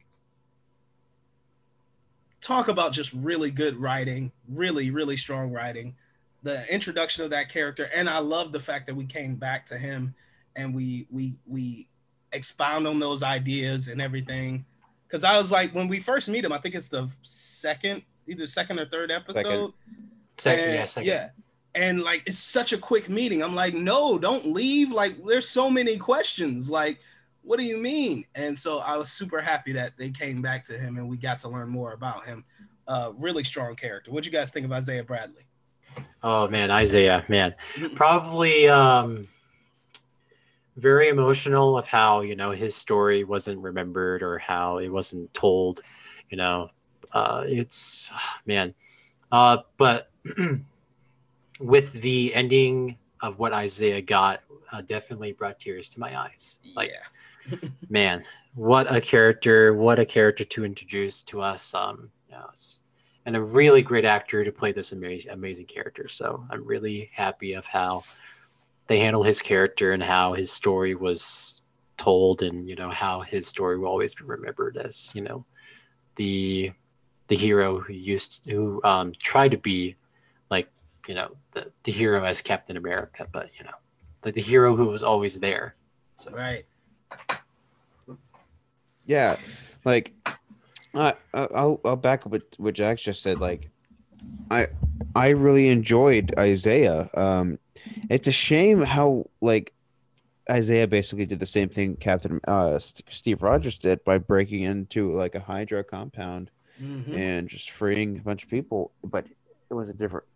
talk about just really good writing, really really strong writing. The introduction of that character and I love the fact that we came back to him and we we we expound on those ideas and everything. Cuz I was like when we first meet him, I think it's the second either second or third episode. Second. Second, yeah, second. yeah and like it's such a quick meeting i'm like no don't leave like there's so many questions like what do you mean? And so I was super happy that they came back to him and we got to learn more about him. Uh, really strong character. What you guys think of Isaiah Bradley? Oh man, Isaiah, man, probably um, very emotional of how you know his story wasn't remembered or how it wasn't told. You know, uh, it's man, uh, but with the ending of what Isaiah got, uh, definitely brought tears to my eyes. Like. Yeah man, what a character! What a character to introduce to us. Um, you know, and a really great actor to play this amazing, amazing character. So I'm really happy of how they handle his character and how his story was told, and you know how his story will always be remembered as you know the the hero who used to, who um, tried to be you know the, the hero as Captain America, but you know like the hero who was always there. So. Right. Yeah, like I I'll I'll back up what what Jack just said. Like I I really enjoyed Isaiah. Um, it's a shame how like Isaiah basically did the same thing Captain uh, Steve Rogers did by breaking into like a Hydra compound mm-hmm. and just freeing a bunch of people. But it was a different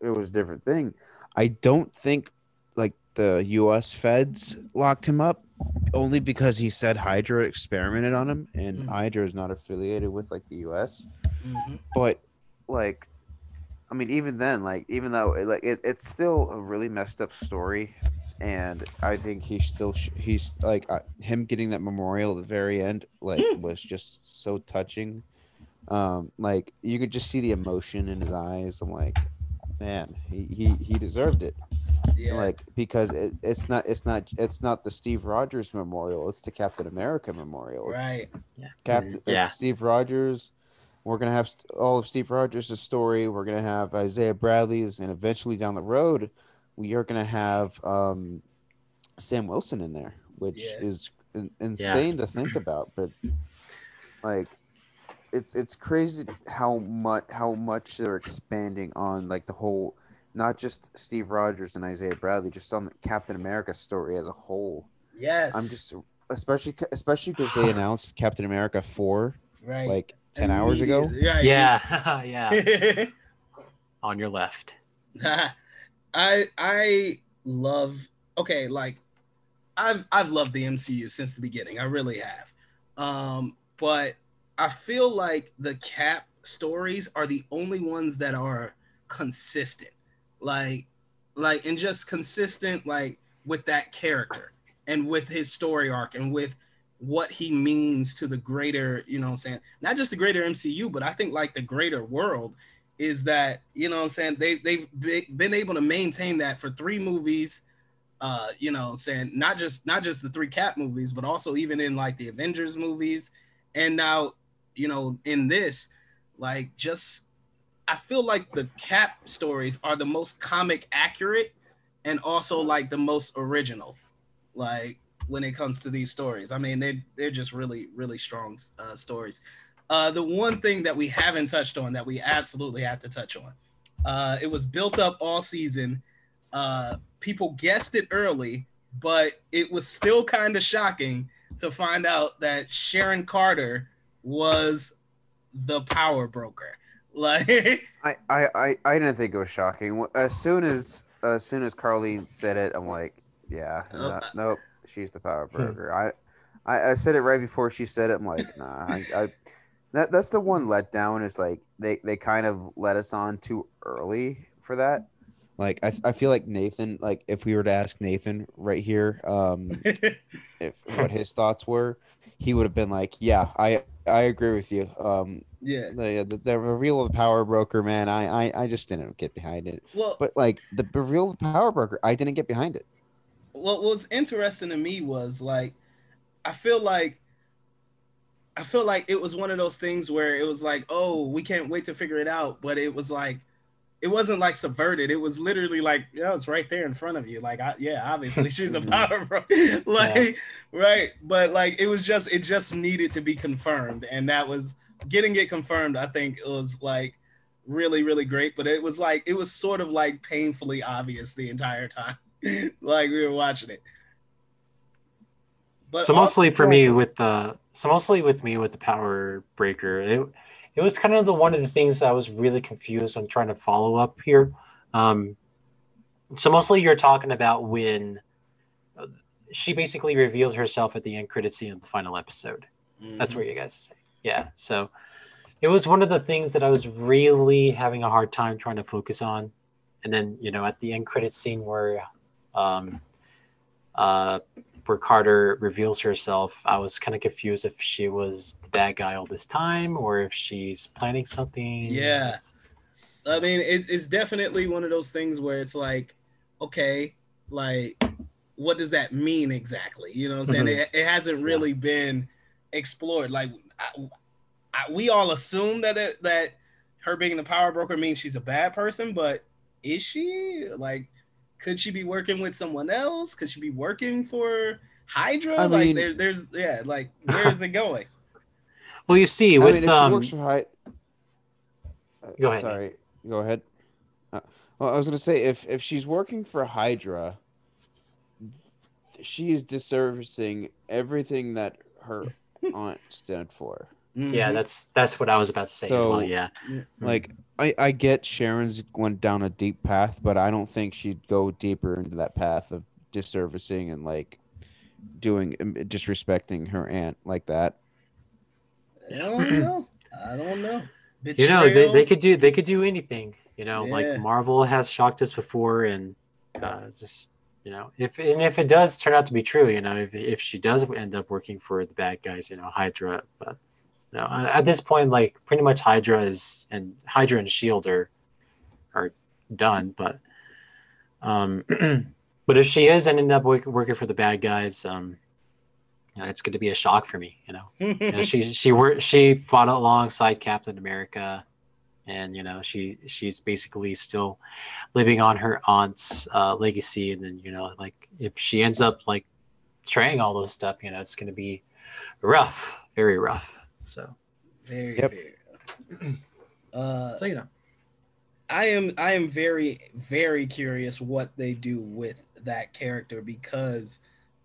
it was a different thing. I don't think like the U.S. feds locked him up only because he said Hydra experimented on him, and mm-hmm. Hydra is not affiliated with like the U.S. Mm-hmm. But like, I mean, even then, like, even though like it, it's still a really messed up story, and I think he still sh- he's like uh, him getting that memorial at the very end, like, mm. was just so touching. Um, like you could just see the emotion in his eyes. I'm like, man, he he, he deserved it. Yeah. Like because it, it's not it's not it's not the Steve Rogers memorial, it's the Captain America memorial. It's right. Yeah. Captain yeah. Steve Rogers, We're gonna have st- all of Steve Rogers' story. We're gonna have Isaiah Bradley's, and eventually down the road, we are gonna have um, Sam Wilson in there, which Yeah. is in- insane to think about. But like, it's it's crazy how much how much they're expanding on like the whole, not just Steve Rogers and Isaiah Bradley, just on the Captain America story as a whole. Yes. I'm just especially especially because they announced Captain America four right. like ten hours ago. Immediately. Yeah, yeah. On your left. I I love okay, like I've I've loved the MCU since the beginning. I really have. Um, but I feel like the Cap stories are the only ones that are consistent. Like like and just consistent like with that character and with his story arc and with what he means to the greater, you know what I'm saying? Not just the greater MCU, but I think like the greater world is that, you know what I'm saying? They they've been able to maintain that for three movies uh you know saying not just not just the three cap movies but also even in like the Avengers movies and now you know in this like just I feel like the cap stories are the most comic accurate and also like the most original like when it comes to these stories. I mean they they're just really really strong uh, stories. Uh the one thing that we haven't touched on that we absolutely have to touch on uh it was built up all season. Uh people guessed it early, but it was still kind of shocking to find out that Sharon Carter was the power broker. Like, I, I, I, I didn't think it was shocking. As soon as as soon as Karli said it, I'm like, yeah, no- uh, nope, she's the power broker. I, I, I said it right before she said it. I'm like, nah, I, I that that's the one letdown. Is like they they kind of let us on too early for that. Like I, I feel like Nathan. Like if we were to ask Nathan right here, um, if what his thoughts were, he would have been like, yeah, I I agree with you. Um, yeah. the the, the reveal of the power broker, man, I, I I just didn't get behind it. Well, But like the reveal of the power broker, I didn't get behind it. what was interesting to me was like I feel like I feel like it was one of those things where it was like, oh, we can't wait to figure it out, but it was like it wasn't like subverted. It was literally like, yeah, it's right there in front of you. Like, I, yeah, obviously she's a mm-hmm. power bro. like, right. But like it was just it just needed to be confirmed. And that was getting it confirmed, I think it was like really, really great. But it was like it was sort of like painfully obvious the entire time. like we were watching it. But so also- mostly for me with the so mostly with me with the power breaker it, it was kind of the one of the things i was really confused on trying to follow up here. Um so mostly you're talking about when she basically revealed herself at the end credit scene of the final episode. That's Mhm. where you guys say yeah so it was one of the things that i was really having a hard time trying to focus on. And then you know at the end credit scene where um uh where carter reveals herself i was kind of confused if she was the bad guy all this time or if she's planning something Yeah. I mean, it's it's definitely one of those things where it's like, okay, like, what does that mean exactly? You know what I'm saying? Mhm. It, it hasn't really been explored. Like, I, I, we all assume that it, that her being the power broker means she's a bad person, but is she? Like, could she be working with someone else? Could she be working for Hydra? I like, mean- there, there's yeah, like, where is it going? well you see I with mean, if um she works for Hy- uh, Go ahead, Nate. Sorry, go ahead. Uh, well, I was gonna say if if she's working for Hydra, she is disservicing everything that her aunt stood for. yeah Mhm. that's that's what i was about to say as well yeah Like I, I get Sharon's went down a deep path, but I don't think she'd go deeper into that path of disservicing and like doing um, disrespecting her aunt like that. I don't know. I don't know. you know they, they could do they could do anything you know Yeah. like marvel has shocked us before and uh, just you know if and if it does turn out to be true you know if, if she does end up working for the bad guys you know hydra but know at this point like pretty much hydra is and hydra and shield are are done but um but if she is ending up work, working for the bad guys um you know, it's going to be a shock for me. You know, you know she she worked she fought alongside Captain America, and you know she she's basically still living on her aunt's uh, legacy. And then you know, like if she ends up like betraying all those stuff, you know, it's going to be rough, very rough. So Very, Yep. very. Uh, so you know, I am I am very very curious what they do with that character because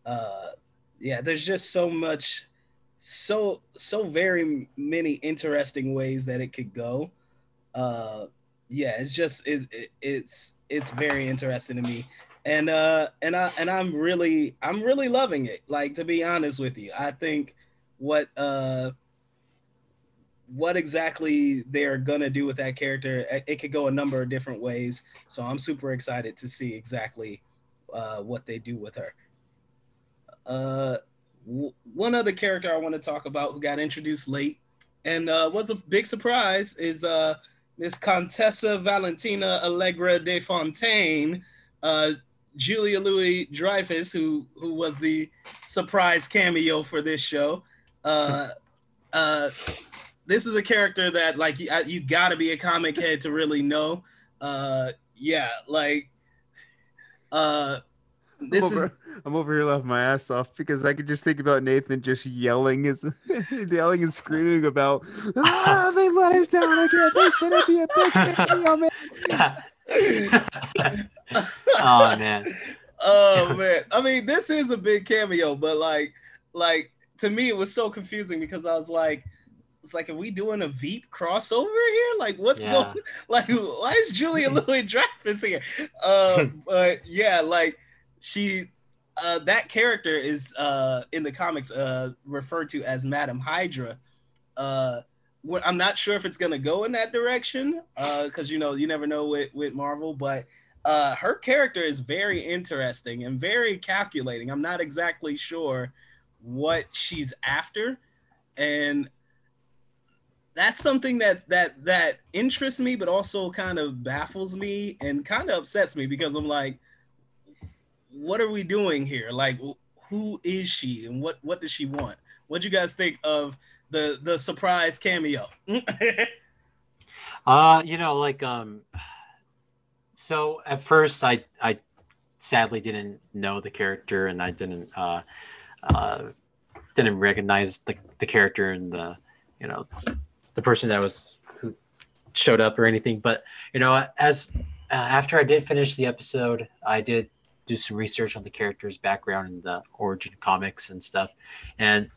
uh yeah there's just so much so so very many interesting ways that it could go uh yeah it's just it, it, it's it's very interesting to me and uh and I and I'm really I'm really loving it like to be honest with you I think what uh what exactly they're gonna do with that character it could go a number of different ways. So i'm super excited to see exactly uh, what they do with her. Uh, w- one other character i want to talk about who got introduced late and uh, was a big surprise is uh, miss contessa valentina allegra de fontaine uh, julia louis dreyfus who who was the surprise cameo for this show. Uh, uh, this is a character that like you, you got to be a comic head to really know. Uh, yeah, like uh, this I'm over, is I'm over here laughing my ass off because I could just think about Nathan just yelling his yelling and screaming about ah they let us down again. They said it'd be a big cameo, man. oh man, oh man. I mean, this is a big cameo, but like, like to me, it was so confusing because I was like, it's like, are we doing a Veep crossover here? Like, what's Yeah. going? Like, why is Julia Louis Dreyfus here? Uh, but yeah, like she, uh, that character is uh in the comics uh referred to as Madam Hydra. Uh, what I'm not sure if it's gonna go in that direction, uh, because you know you never know with with Marvel, but uh, her character is very interesting and very calculating. I'm not exactly sure what she's after, and that's something that that that interests me, but also kind of baffles me and kind of upsets me because I'm like, what are we doing here? Like, who is she and what what does she want? What do you guys think of the the surprise cameo? uh, you know, like um, so at first I I sadly didn't know the character and I didn't uh, uh didn't recognize the the character and the you know the person that was who showed up or anything. But you know, as uh, after I did finish the episode, I did do some research on the character's background and the origin comics and stuff, and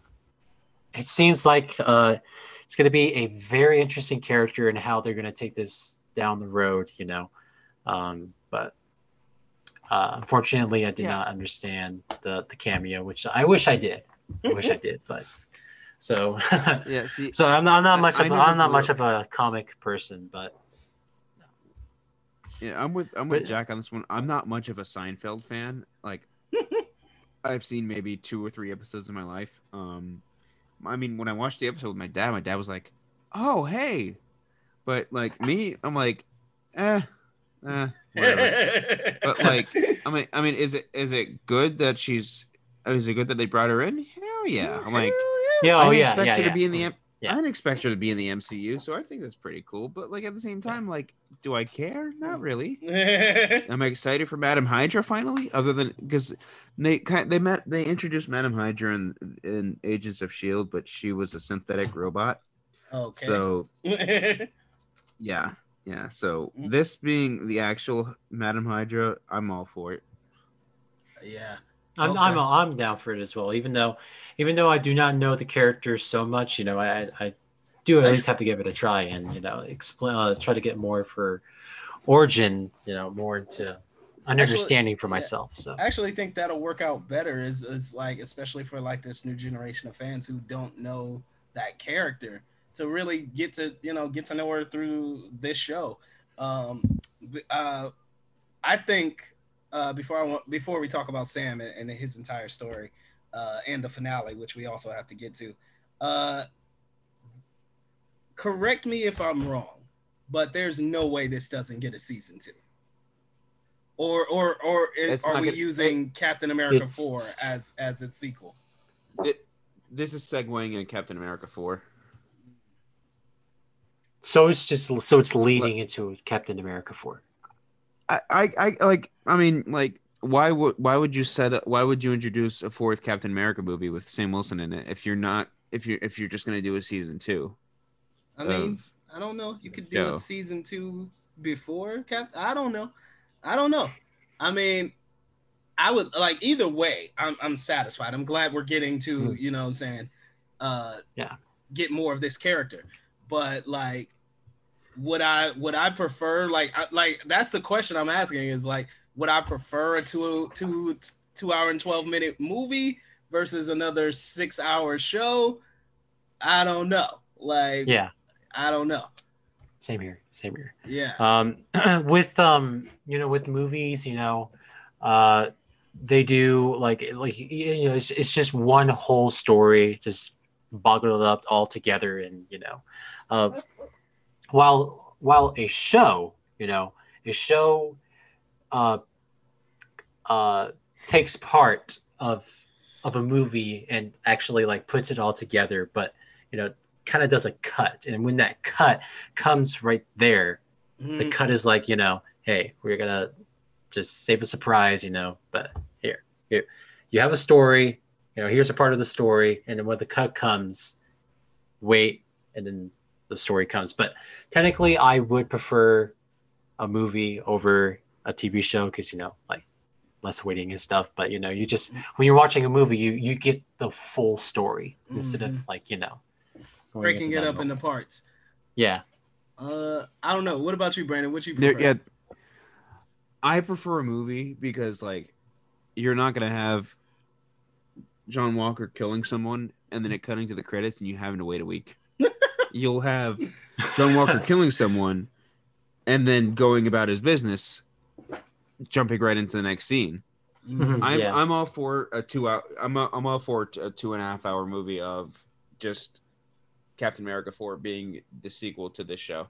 it seems like uh, it's going to be a very interesting character and how they're going to take this down the road. You know, um, but. Uh, unfortunately, I did Yeah. not understand the the cameo, which I wish I did. I wish I did, but so Yeah, see, so I'm not, I'm not much I of a, never I'm not much up- of a comic person, but Yeah, I'm with I'm with But- Jack on this one. I'm not much of a Seinfeld fan. Like I've seen maybe two or three episodes in my life. Um I mean when I watched the episode with my dad, my dad was like, "Oh, hey." But like me, I'm like, "Eh, eh, whatever." but like I mean I mean is it is it good that she's is it good that they brought her in? Hell yeah. I'm like yeah, I oh didn't yeah, expect yeah, her yeah. to be in the M- Yeah. I didn't expect her to be in the MCU, so I think that's pretty cool. But like at the same time, like, do I care? Not really. Am I excited for Madam Hydra finally? Other than because they they met they introduced Madam Hydra in, in Agents of Shield, but she was a synthetic robot. okay. So yeah, yeah. So Mm. this being the actual Madam Hydra, I'm all for it. yeah. I'm, Okay. I'm I'm down for it as well. Even though even though I do not know the character so much, you know, I I do at least have to give it a try and you know explain uh, try to get more for origin, you know, more into an understanding for yeah. myself. So I actually think that'll work out better is, is like especially for like this new generation of fans who don't know that character to really get to you know get to know her through this show um uh i think uh before i want before we talk about sam and, and his entire story uh and the finale which we also have to get to uh correct me if i'm wrong but there's no way this doesn't get a season two or or or is, are we gonna- using Captain America It's- four as as its sequel? It this is segueing in Captain America four. So it's just so it's leading into Captain America four. I, I, I like. I mean, like, why would why would you set up? Why would you introduce a fourth Captain America movie with Sam Wilson in it if you're not if you're if you're just gonna do a season two? I mean, I don't know. You could do show. a season two before Cap. I don't know. I don't know. I mean, I would like either way. I'm I'm satisfied. I'm glad we're getting to Mm. you know what I'm saying. Uh, Yeah. Get more of this character, but like, would I would I prefer like I, like that's the question I'm asking is like would I prefer a two two two hour and twelve minute movie versus another six hour show? I don't know. Like Yeah, I don't know. same here. Same here. Yeah. um with um you know with movies you know uh they do like like you know it's, it's just one whole story just boggled up all together and you know uh while while a show you know a show uh uh takes part of of a movie and actually like puts it all together but you know kind of does a cut and when that cut comes right there the Mhm. cut is like you know hey we're gonna just save a surprise you know but here here you have a story you know here's a part of the story and then when the cut comes wait and then the story comes but technically i would prefer a movie over a tv show because you know like less waiting and stuff but you know you just when you're watching a movie you you get the full story instead of like you know breaking it that up into parts. yeah Uh, I don't know. What about you, Brandon? What you There, prefer? yeah, I prefer a movie because like you're not gonna have John Walker killing someone and then it cutting to the credits and you having to wait a week. You'll have John Walker killing someone and then going about his business, jumping right into the next scene. Mhm. I'm Yeah. I'm all for a two hour. I'm a, I'm all for a two and a half hour movie of just Captain America four being the sequel to this show.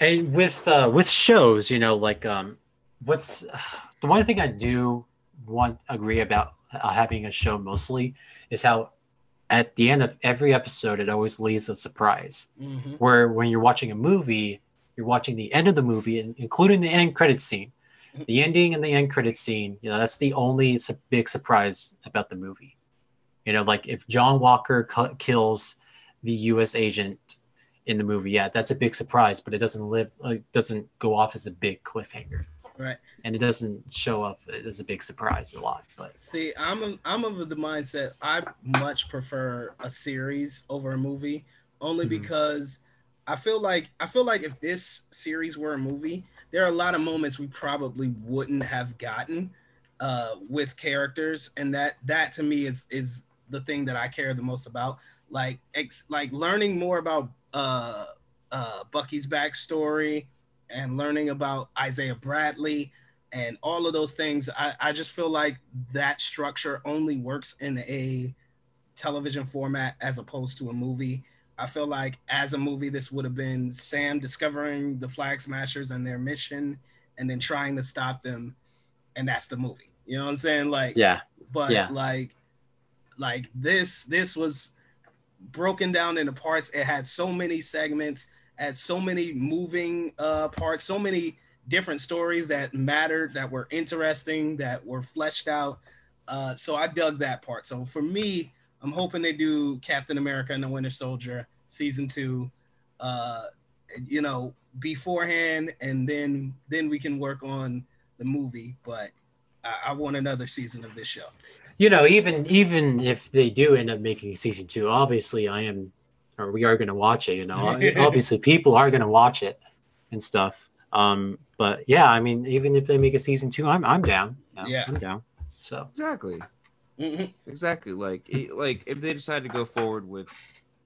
and with uh with shows you know like um what's the one thing i do want agree about uh, having a show mostly is how at the end of every episode it always leaves a surprise. Mhm. where when you're watching a movie you're watching the end of the movie and including the end credit scene. The ending and the end credit scene you know that's the only su- big surprise about the movie. You know like if john walker cu- kills the us agent in the movie yeah that's a big surprise but it doesn't live it doesn't go off as a big cliffhanger Right. and it doesn't show up as a big surprise a lot but See, I'm a, I'm of the mindset I much prefer a series over a movie, only Mhm. because I feel like I feel like if this series were a movie, there are a lot of moments we probably wouldn't have gotten uh, with characters, and that that to me is is the thing that I care the most about. Like ex, like learning more about uh, uh, Bucky's backstory and learning about Isaiah Bradley and all of those things. I, I just feel like that structure only works in a television format as opposed to a movie. I feel like as a movie, this would have been Sam discovering the Flag Smashers and their mission and then trying to stop them. And that's the movie. You know what I'm saying? Like, yeah but Yeah. like like this this was broken down into parts it had so many segments had so many moving uh parts so many different stories that mattered that were interesting that were fleshed out. Uh so i dug that part. So for me i'm hoping they do captain america and the winter soldier season two uh you know beforehand and then then we can work on the movie. But I, I want another season of this show. you know even even if they do end up making season two obviously i am or we are going to watch it you know obviously people are going to watch it and stuff um but yeah i mean even if they make a season two i'm i'm down you know, Yeah. i'm down so Exactly. Mhm. Exactly. Like like if they decide to go forward with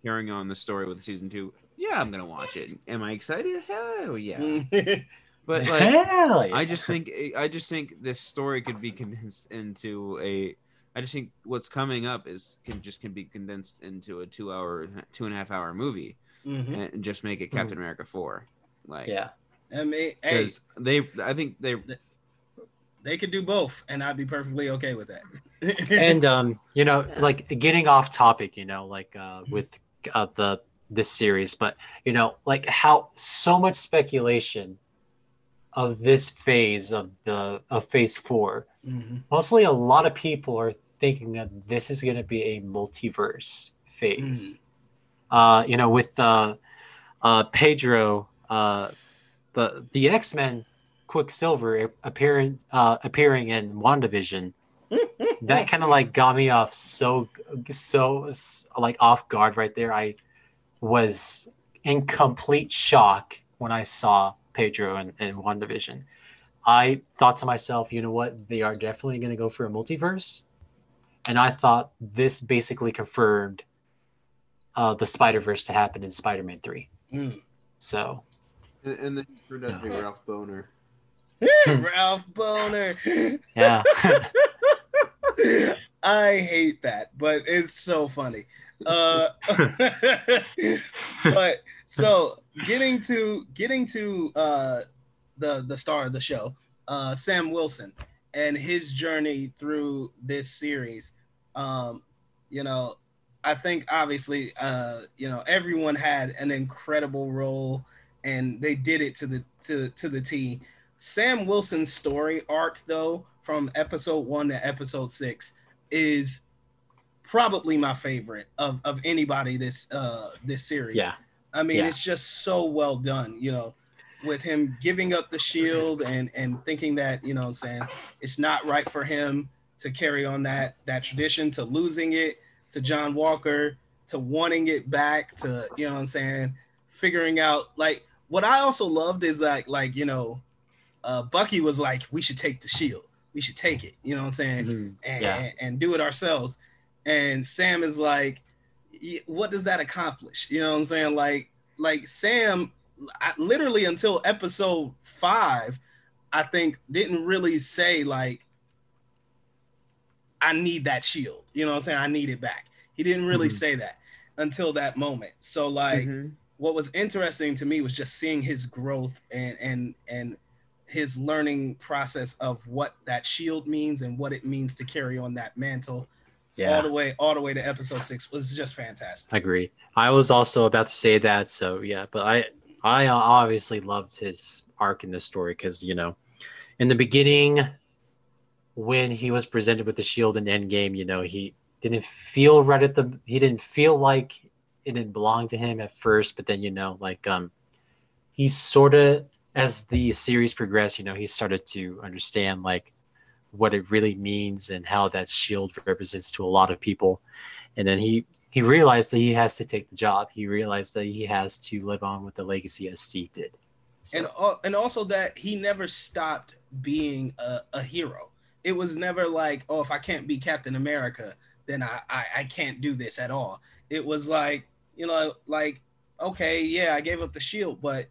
carrying on the story with season two, yeah, I'm gonna watch it. Am I excited? Hell yeah. But like Hell yeah. I just think I just think this story could be condensed into a. I just think what's coming up is can just can be condensed into a two hour, two and a half hour movie, Mhm. and just make it Captain America four. Like yeah I mean, hey, because they, I think they They could do both, and I'd be perfectly okay with that. and um, you know, like getting off topic, you know, like uh, with uh, the this series, but you know, like how so much speculation of this phase of the of phase 4 Mhm. Mostly, a lot of people are thinking that this is going to be a multiverse phase. Uh, you know, with uh, uh, Pietro, uh, the the X Men, Quicksilver appearing uh, appearing in WandaVision. that kind of like got me off so so like off guard right there. I was in complete shock when I saw Pietro and, and WandaVision. I thought to myself, you know what? They are definitely going to go for a multiverse. And I thought this basically confirmed uh, the Spider Verse to happen in Spider Man 3. Mm. So, And, and then he turned out to be Ralph Bohner. Ralph Bohner. yeah. I hate that, but it's so funny. Uh, but so getting to getting to uh, the the star of the show, uh, Sam Wilson, and his journey through this series. Um, you know, I think obviously, uh, you know, everyone had an incredible role, and they did it to the to to the T. Sam Wilson's story arc, though, from episode one to episode six, is probably my favorite of of anybody this uh this series. yeah. I mean, Yeah. it's just so well done, you know, with him giving up the shield and and thinking that, you know I'm saying, it's not right for him to carry on that that tradition, to losing it to John Walker, to wanting it back, to you know what I'm saying, figuring out like what I also loved is like like, you know, uh Bucky was like, we should take the shield. We should take it, you know what I'm saying? Mhm. and, Yeah. and, and do it ourselves. And Sam is like, what does that accomplish? You know what I'm saying? Like, like Sam, I, literally until episode five, I think didn't really say like, I need that shield. You know what I'm saying? I need it back. He didn't really Mhm. say that until that moment. So like, Mhm. what was interesting to me was just seeing his growth and and and his learning process of what that shield means and what it means to carry on that mantle yeah. all the way all the way to episode six was just fantastic. I agree. I was also about to say that. So, yeah. But I, I obviously loved his arc in this story because, you know, in the beginning, when he was presented with the shield in Endgame, you know, he didn't feel right at the he didn't feel like it didn't belong to him at first, but then you know, like um he sort of as the series progressed, you know, he started to understand like what it really means and how that shield represents to a lot of people. And then he he realized that he has to take the job. He realized that he has to live on with the legacy as Steve did. So, And al- and also that he never stopped being a, a hero. It was never like, oh, if I can't be Captain America, then I, I I can't do this at all. It was like, you know, like, okay, yeah, I gave up the shield, but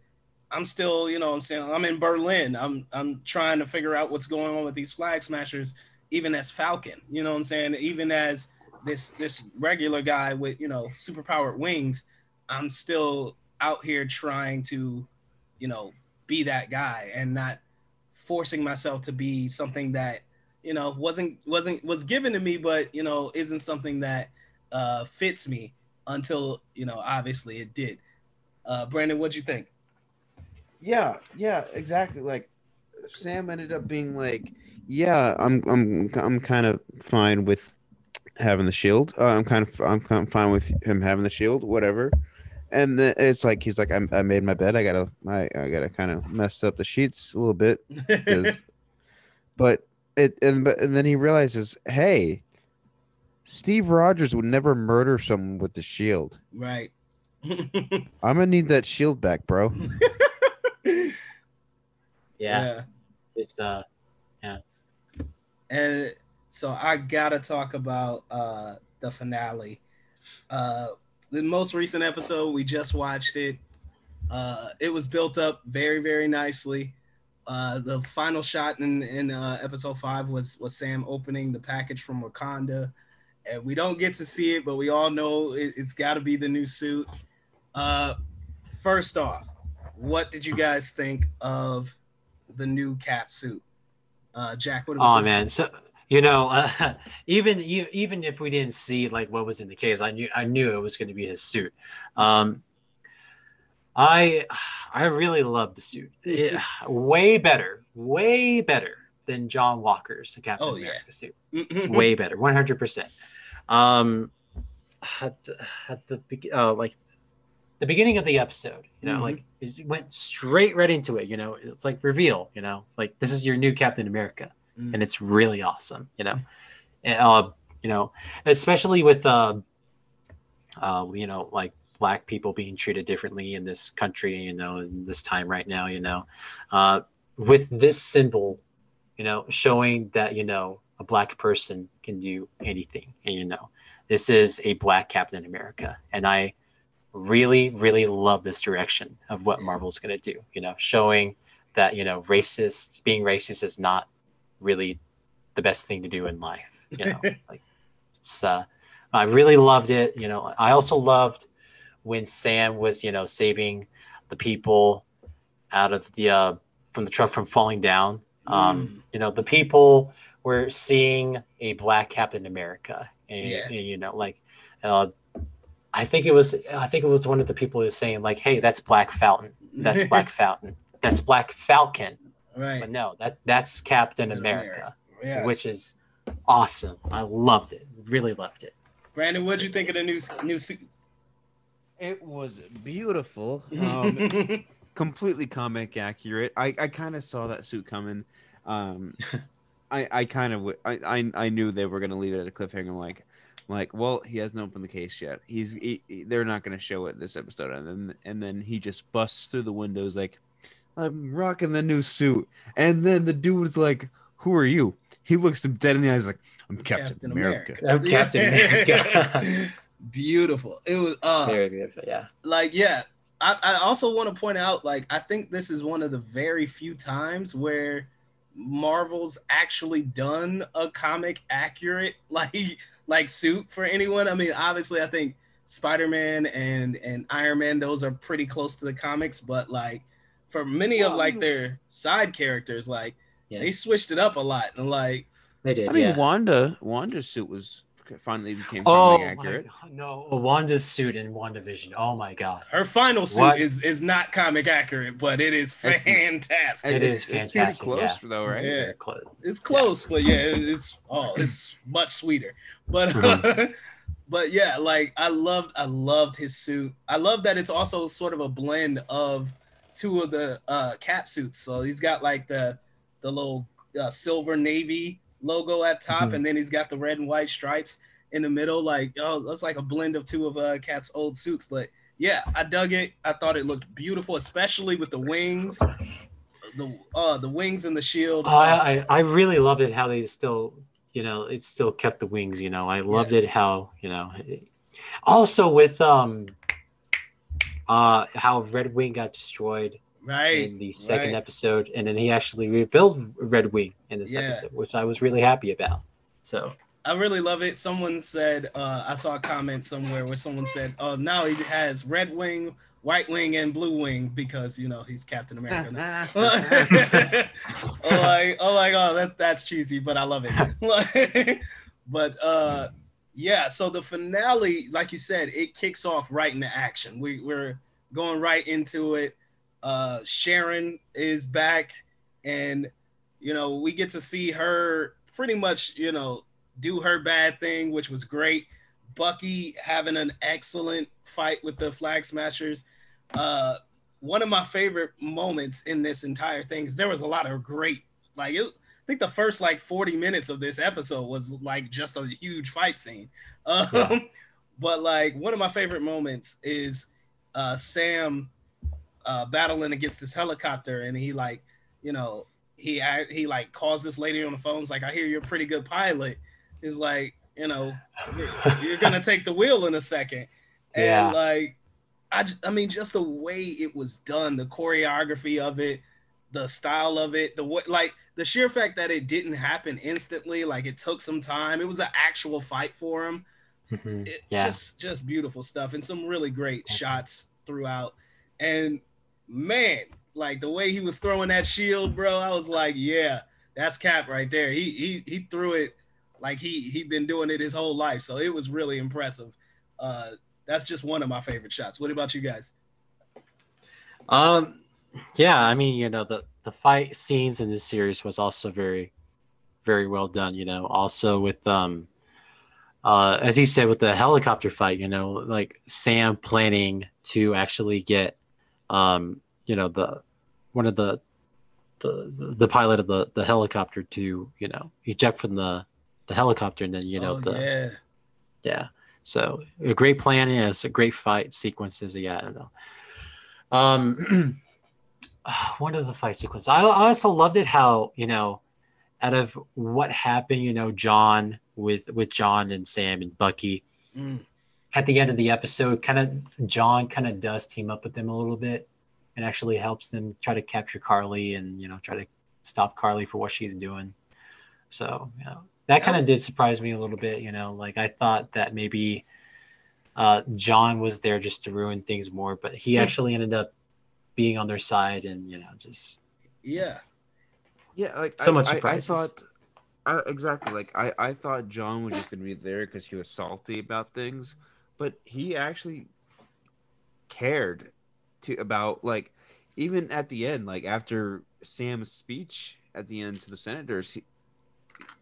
I'm still, you know I'm saying, I'm in Berlin. I'm I'm trying to figure out what's going on with these flag smashers, even as Falcon, you know what I'm saying? Even as this this regular guy with, you know, superpowered wings, I'm still out here trying to, you know, be that guy and not forcing myself to be something that, you know, wasn't wasn't was given to me, but you know, isn't something that uh fits me until, you know, obviously it did. Uh Brandon, what'd you think? Yeah, yeah, exactly. Like Sam ended up being like, yeah, I'm I'm I'm kind of fine with having the shield. Uh, I'm kind of I'm kind of fine with him having the shield, whatever. And then it's like he's like, I, I made my bed. I gotta I, I gotta kind of mess up the sheets a little bit. but it and but and then he realizes, hey, Steve Rogers would never murder someone with the shield. right. I'm gonna need that shield back, bro. yeah, it's uh yeah. And so I gotta talk about uh the finale. Uh the most recent episode, we just watched it. Uh it was built up very, very nicely. Uh the final shot in in uh, episode five was was Sam opening the package from Wakanda. And we don't get to see it, but we all know it, it's gotta be the new suit. Uh first off, what did you guys think of the new cap suit? Uh, Jack, what? Oh man, so you know, uh, even even if we didn't see like what was in the case, I knew I knew it was going to be his suit. Um, I I really love the suit. It, way better, way better than John Walker's Captain oh, America yeah. suit. way better, one hundred percent. Um, at, at the uh, like the beginning of the episode, you know, mm-hmm. like it went straight right into it. You know, it's like reveal. You know, like this is your new Captain America, mm-hmm. and it's really awesome. You know, uh, you know, especially with uh, uh, you know, like black people being treated differently in this country. You know, in this time right now. You know, uh, with this symbol, you know, showing that you know a black person can do anything, and you know, this is a black Captain America, and I really, really love this direction of what Marvel's going to do. You know, showing that you know, racist being racist is not really the best thing to do in life. You know, like it's. Uh, I really loved it. You know, I also loved when Sam was, you know, saving the people out of the uh, from the truck from falling down. Um, mm. You know, the people were seeing a black Captain America, and, yeah. and you know, like uh, I think it was I think it was one of the people who was saying like, "Hey, that's Black Falcon. That's Black Falcon. That's Black Falcon." Right. But no, that that's Captain America, yes. which is awesome. I loved it. Really loved it. Brandon, what'd you think of the new new suit? It was beautiful. Um, completely comic accurate. I, I kind of saw that suit coming. Um, I I kind of I, I I knew they were gonna leave it at a cliffhanger. Like like, well, he hasn't opened the case yet. He's he, they're not going to show it this episode, and then and then he just busts through the windows like, I'm rocking the new suit, and then the dude's like, "Who are you?" He looks him dead in the eyes like, "I'm Captain, Captain America. America. I'm Captain America." beautiful. It was uh, very beautiful. Yeah. Like yeah, I, I also want to point out like I think this is one of the very few times where Marvel's actually done a comic accurate like like suit for anyone. I mean, obviously, I think Spider Man and and Iron Man those are pretty close to the comics, but like for many well, of like their side characters, like yeah. they switched it up a lot and like they did. I mean, yeah. Wanda Wanda's suit was finally became oh accurate. no, Wanda's suit in WandaVision. Oh my god. Her final suit what? is is not comic accurate, but it is fantastic. It is fantastic. It's close yeah. though, right? Yeah, close. it's close, yeah. but yeah, it's oh, it's much sweeter. But mm-hmm. but yeah, like I loved I loved his suit. I love that it's also sort of a blend of two of the uh cap suits. So he's got like the the little uh, silver navy logo at top, mm-hmm. and then he's got the red and white stripes in the middle. Like, oh, that's like a blend of two of uh, Cap's old suits. But yeah, I dug it. I thought it looked beautiful, especially with the wings, the uh, the wings and the shield. I I, I really loved it how they still, you know, it still kept the wings. You know, I loved yeah. it how you know. It, also with um, uh, how Red Wing got destroyed right in the second right. episode and then he actually rebuilt red wing in this yeah. episode which i was really happy about so i really love it someone said uh, i saw a comment somewhere where someone said oh now he has red wing white wing and blue wing because you know he's captain america now. oh like oh like oh that's that's cheesy but i love it but uh yeah so the finale like you said it kicks off right into action we, we're going right into it uh, Sharon is back, and you know we get to see her pretty much you know do her bad thing, which was great. Bucky having an excellent fight with the Flag Smashers. Uh, one of my favorite moments in this entire thing is there was a lot of great like it, think the first like 40 minutes of this episode was like just a huge fight scene. Um, yeah. But like one of my favorite moments is uh, Sam uh, battling against this helicopter, and he like, you know, he he like calls this lady on the phone. It's like, I hear you're a pretty good pilot. He's like, you know, you're gonna take the wheel in a second, and yeah. like, I I mean, just the way it was done, the choreography of it, the style of it, the what, like the sheer fact that it didn't happen instantly, like it took some time. It was an actual fight for him. Mm-hmm. It, yeah. Just just beautiful stuff and some really great shots throughout. And man, like the way he was throwing that shield, bro, I was like, yeah, that's Cap right there. He he he threw it like he he'd been doing it his whole life. So it was really impressive. Uh, that's just one of my favorite shots. What about you guys? Um, yeah, I mean, you know, the the fight scenes in this series was also very, very well done. You know, also with um, uh, as he said with the helicopter fight, you know, like Sam planning to actually get, um, you know, the one of the the the pilot of the the helicopter to you know eject from the the helicopter and then you know oh, the yeah yeah so a great plan is a great fight sequences yeah I know. um one of the fight sequences I, I also loved it how you know out of what happened you know john with with john and sam and bucky Mm. at the end of the episode kind of john kind of does team up with them a little bit and actually helps them try to capture Karli and you know try to stop Karli for what she's doing. So you know that kind of did surprise me a little bit you know like i thought that maybe uh john was there just to ruin things more but he actually ended up being on their side and you know just yeah Yeah, like So I, much I, I surprises. thought I, exactly like I, I thought John was just gonna be there because he was salty about things, but he actually cared to about like even at the end, like after Sam's speech at the end to the senators, he,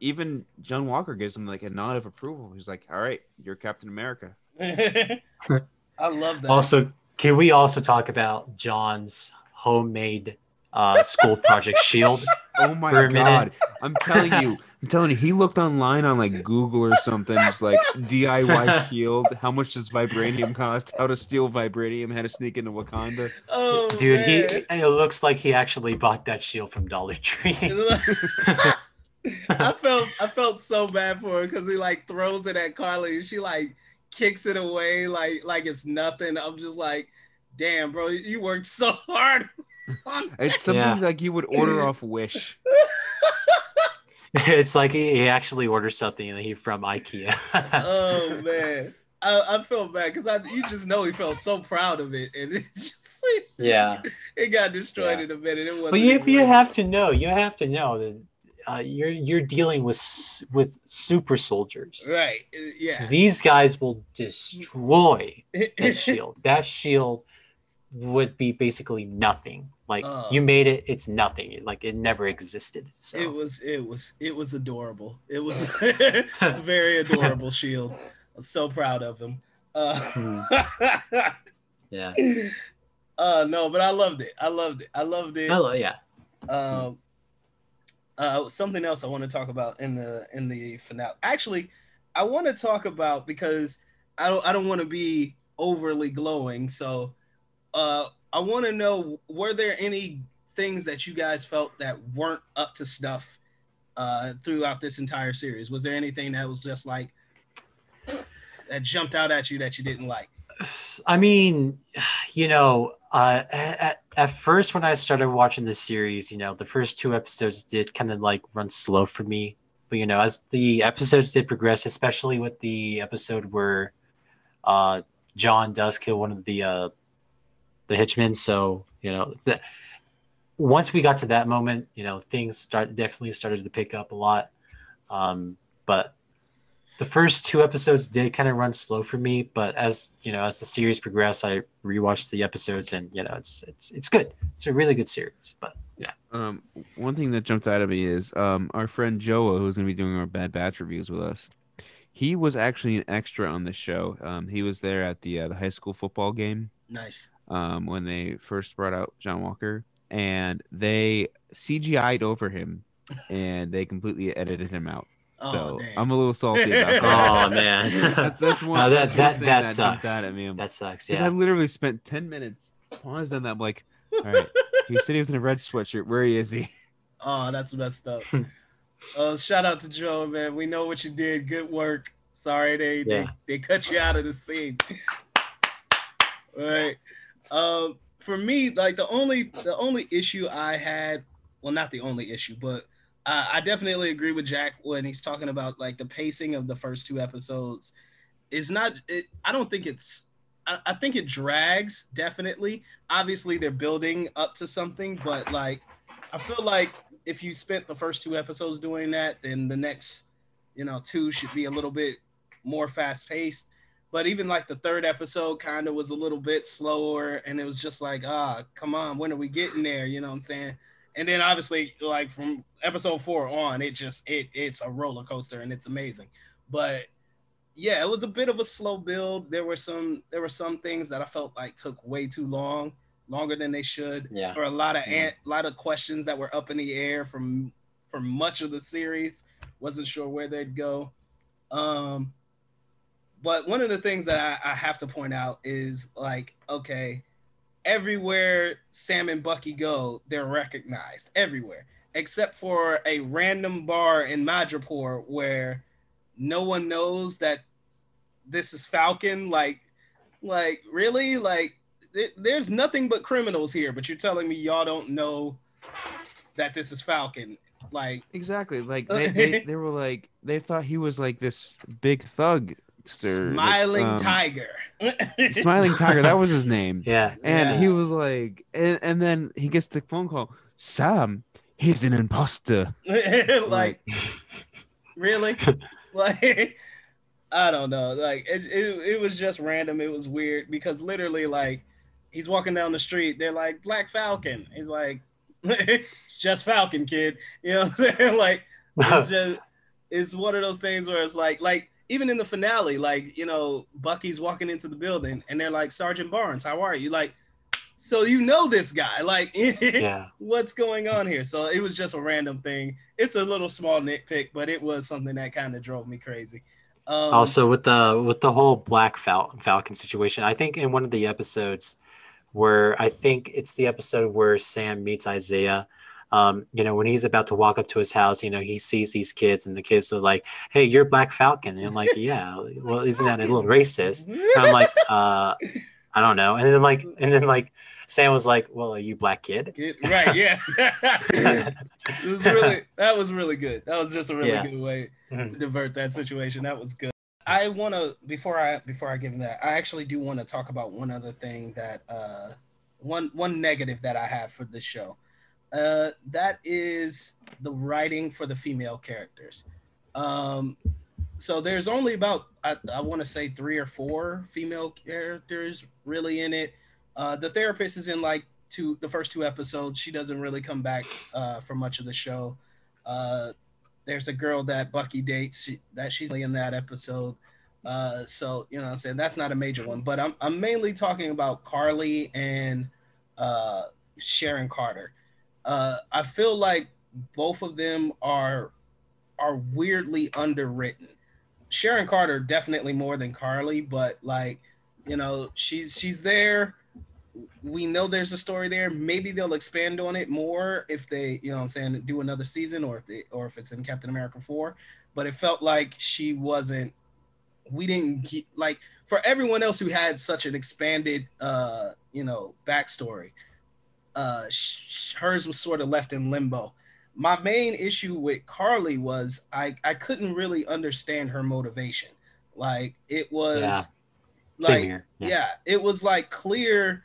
even John Walker gives him like a nod of approval. He's like, "All right, you're Captain America." i love that also can we also talk about john's homemade uh school project shield Oh my For a minute. god! I'm telling you, I'm telling you, he looked online on like Google or something. It's like DIY shield. How much does vibranium cost? How to steal vibranium? How to sneak into Wakanda? oh dude he it looks like he actually bought that shield from dollar tree I felt I felt so bad for her because he like throws it at Karli and she like kicks it away like like it's nothing. I'm just like, damn, bro, you worked so hard. on It's something Yeah. like you would order off Wish. it's like he, he actually orders something and he from ikea oh man. I, I felt bad because I you just know he felt so proud of it and it's just, it's just- yeah it got destroyed Yeah. in a minute. It wasn't but you, you have to know you have to know that uh, you're you're dealing with with super soldiers right. uh, Yeah. these guys will destroy that shield that shield would be basically nothing like Oh. you made it it's nothing like it never existed so It was it was it was adorable. It was it's a very adorable shield. I'm so proud of him. Uh, yeah uh no, but I loved it. I loved it. I loved it. Hello, yeah Um uh something else I want to talk about in the in the finale. Actually, I want to talk about because I don't I don't want to be overly glowing. So uh I want to know were there any things that you guys felt that weren't up to snuff uh throughout this entire series? Was there anything that was just like that jumped out at you that you didn't like? I mean, you know, uh, at, at first when I started watching the series, you know, the first two episodes did kind of like run slow for me. But you know, as the episodes did progress, especially with the episode where uh, John does kill one of the uh, the hitchmen, so you know, the, once we got to that moment, you know, things start definitely started to pick up a lot. Um, but the first two episodes did kind of run slow for me, but as you know, as the series progressed, I rewatched the episodes, and you know, it's it's it's good. It's a really good series. But yeah, Um, one thing that jumped out at me is um, our friend Joa, who's going to be doing our Bad Batch reviews with us. He was actually an extra on the show. Um, he was there at the uh, the high school football game Nice. um, when they first brought out John Walker, and they CGI'd over him, and they completely edited him out. Oh, So damn. I'm a little salty about that. oh man, that's that's one, No, that- that's one that- thing that that, sucks. out at me. that sucks. Because I literally spent ten minutes paused on that. I'm like, all right, he said he was in a red sweatshirt. Where is he? Oh, that's messed up. uh, shout out to Joe, man. We know what you did. Good work. Sorry they they, Yeah. they cut you out of the scene. All right. Um, for me, like the only the only issue I had, well, not the only issue, but I, I definitely agree with Jack when he's talking about like the pacing of the first two episodes. Is not. It, I don't think it's. I, I think it drags definitely. Obviously, they're building up to something, but like I feel like if you spent the first two episodes doing that, then the next, you know, two should be a little bit more fast paced. But even like the third episode kind of was a little bit slower, and it was just like, ah, come on, when are we getting there? You know what I'm saying? And then obviously, like from episode four on, it just it it's a roller coaster and it's amazing. But yeah, it was a bit of a slow build. There were some there were some things that I felt like took way too long, longer than they should. Yeah. Or a lot of Yeah. ant, lot of questions that were up in the air from for much of the series. Wasn't sure where they'd go. Um, but one of the things that I, I have to point out is like, okay, everywhere Sam and Bucky go, they're recognized everywhere, except for a random bar in Madripoor where no one knows that this is Falcon. Like, like really, like th- there's nothing but criminals here, but you're telling me y'all don't know that this is Falcon. Like, Exactly. Like they, they, they were like they thought he was like this big thug. Sir, smiling um, tiger. Smiling tiger. That was his name. Yeah. And Yeah. he was like, and, and then he gets the phone call. Sam, he's an imposter. like really like i don't know like it, it, it was just random it was weird because literally like he's walking down the street they're like black falcon he's like it's just falcon kid you know what i'm saying like it's just it's one of those things where it's like like even in the finale like you know bucky's walking into the building and they're like sergeant barnes how are you like so you know this guy like yeah. what's going on here? So it was just a random thing. It's a little small nitpick, but it was something that kind of drove me crazy. Um, also with the with the whole black Fal- falcon situation i think in one of the episodes where i think it's the episode where sam meets isaiah um, you know when he's about to walk up to his house you know he sees these kids and the kids are like hey you're black falcon and i'm like yeah well isn't that a little racist and i'm like uh i don't know and then like and then like sam was like well are you black kid right, yeah. it was really that was really good. That was just a really Yeah. good way Mhm. to divert that situation. That was good. I want to before I before I give him that, I actually do want to talk about one other thing that uh one one negative that I have for this show. Uh that is the writing for the female characters. Um so there's only about I, I want to say three or four female characters really in it. Uh the therapist is in like two the first two episodes. She doesn't really come back uh for much of the show. Uh there's a girl that Bucky dates she, that she's in that episode. Uh, so you know, I'm saying that's not a major one, but I'm I'm mainly talking about Karli and uh, Sharon Carter. Uh, I feel like both of them are are weirdly underwritten. Sharon Carter definitely more than Karli, but like you know, she's she's there. We know there's a story there. Maybe they'll expand on it more if they, you know I'm saying, do another season or if they or if it's in Captain America 4. But it felt like she wasn't we didn't get like for everyone else who had such an expanded uh, you know, backstory. Uh sh- hers was sort of left in limbo. My main issue with Karli was I I couldn't really understand her motivation. Like it was Yeah. Like here. yeah. it was like clear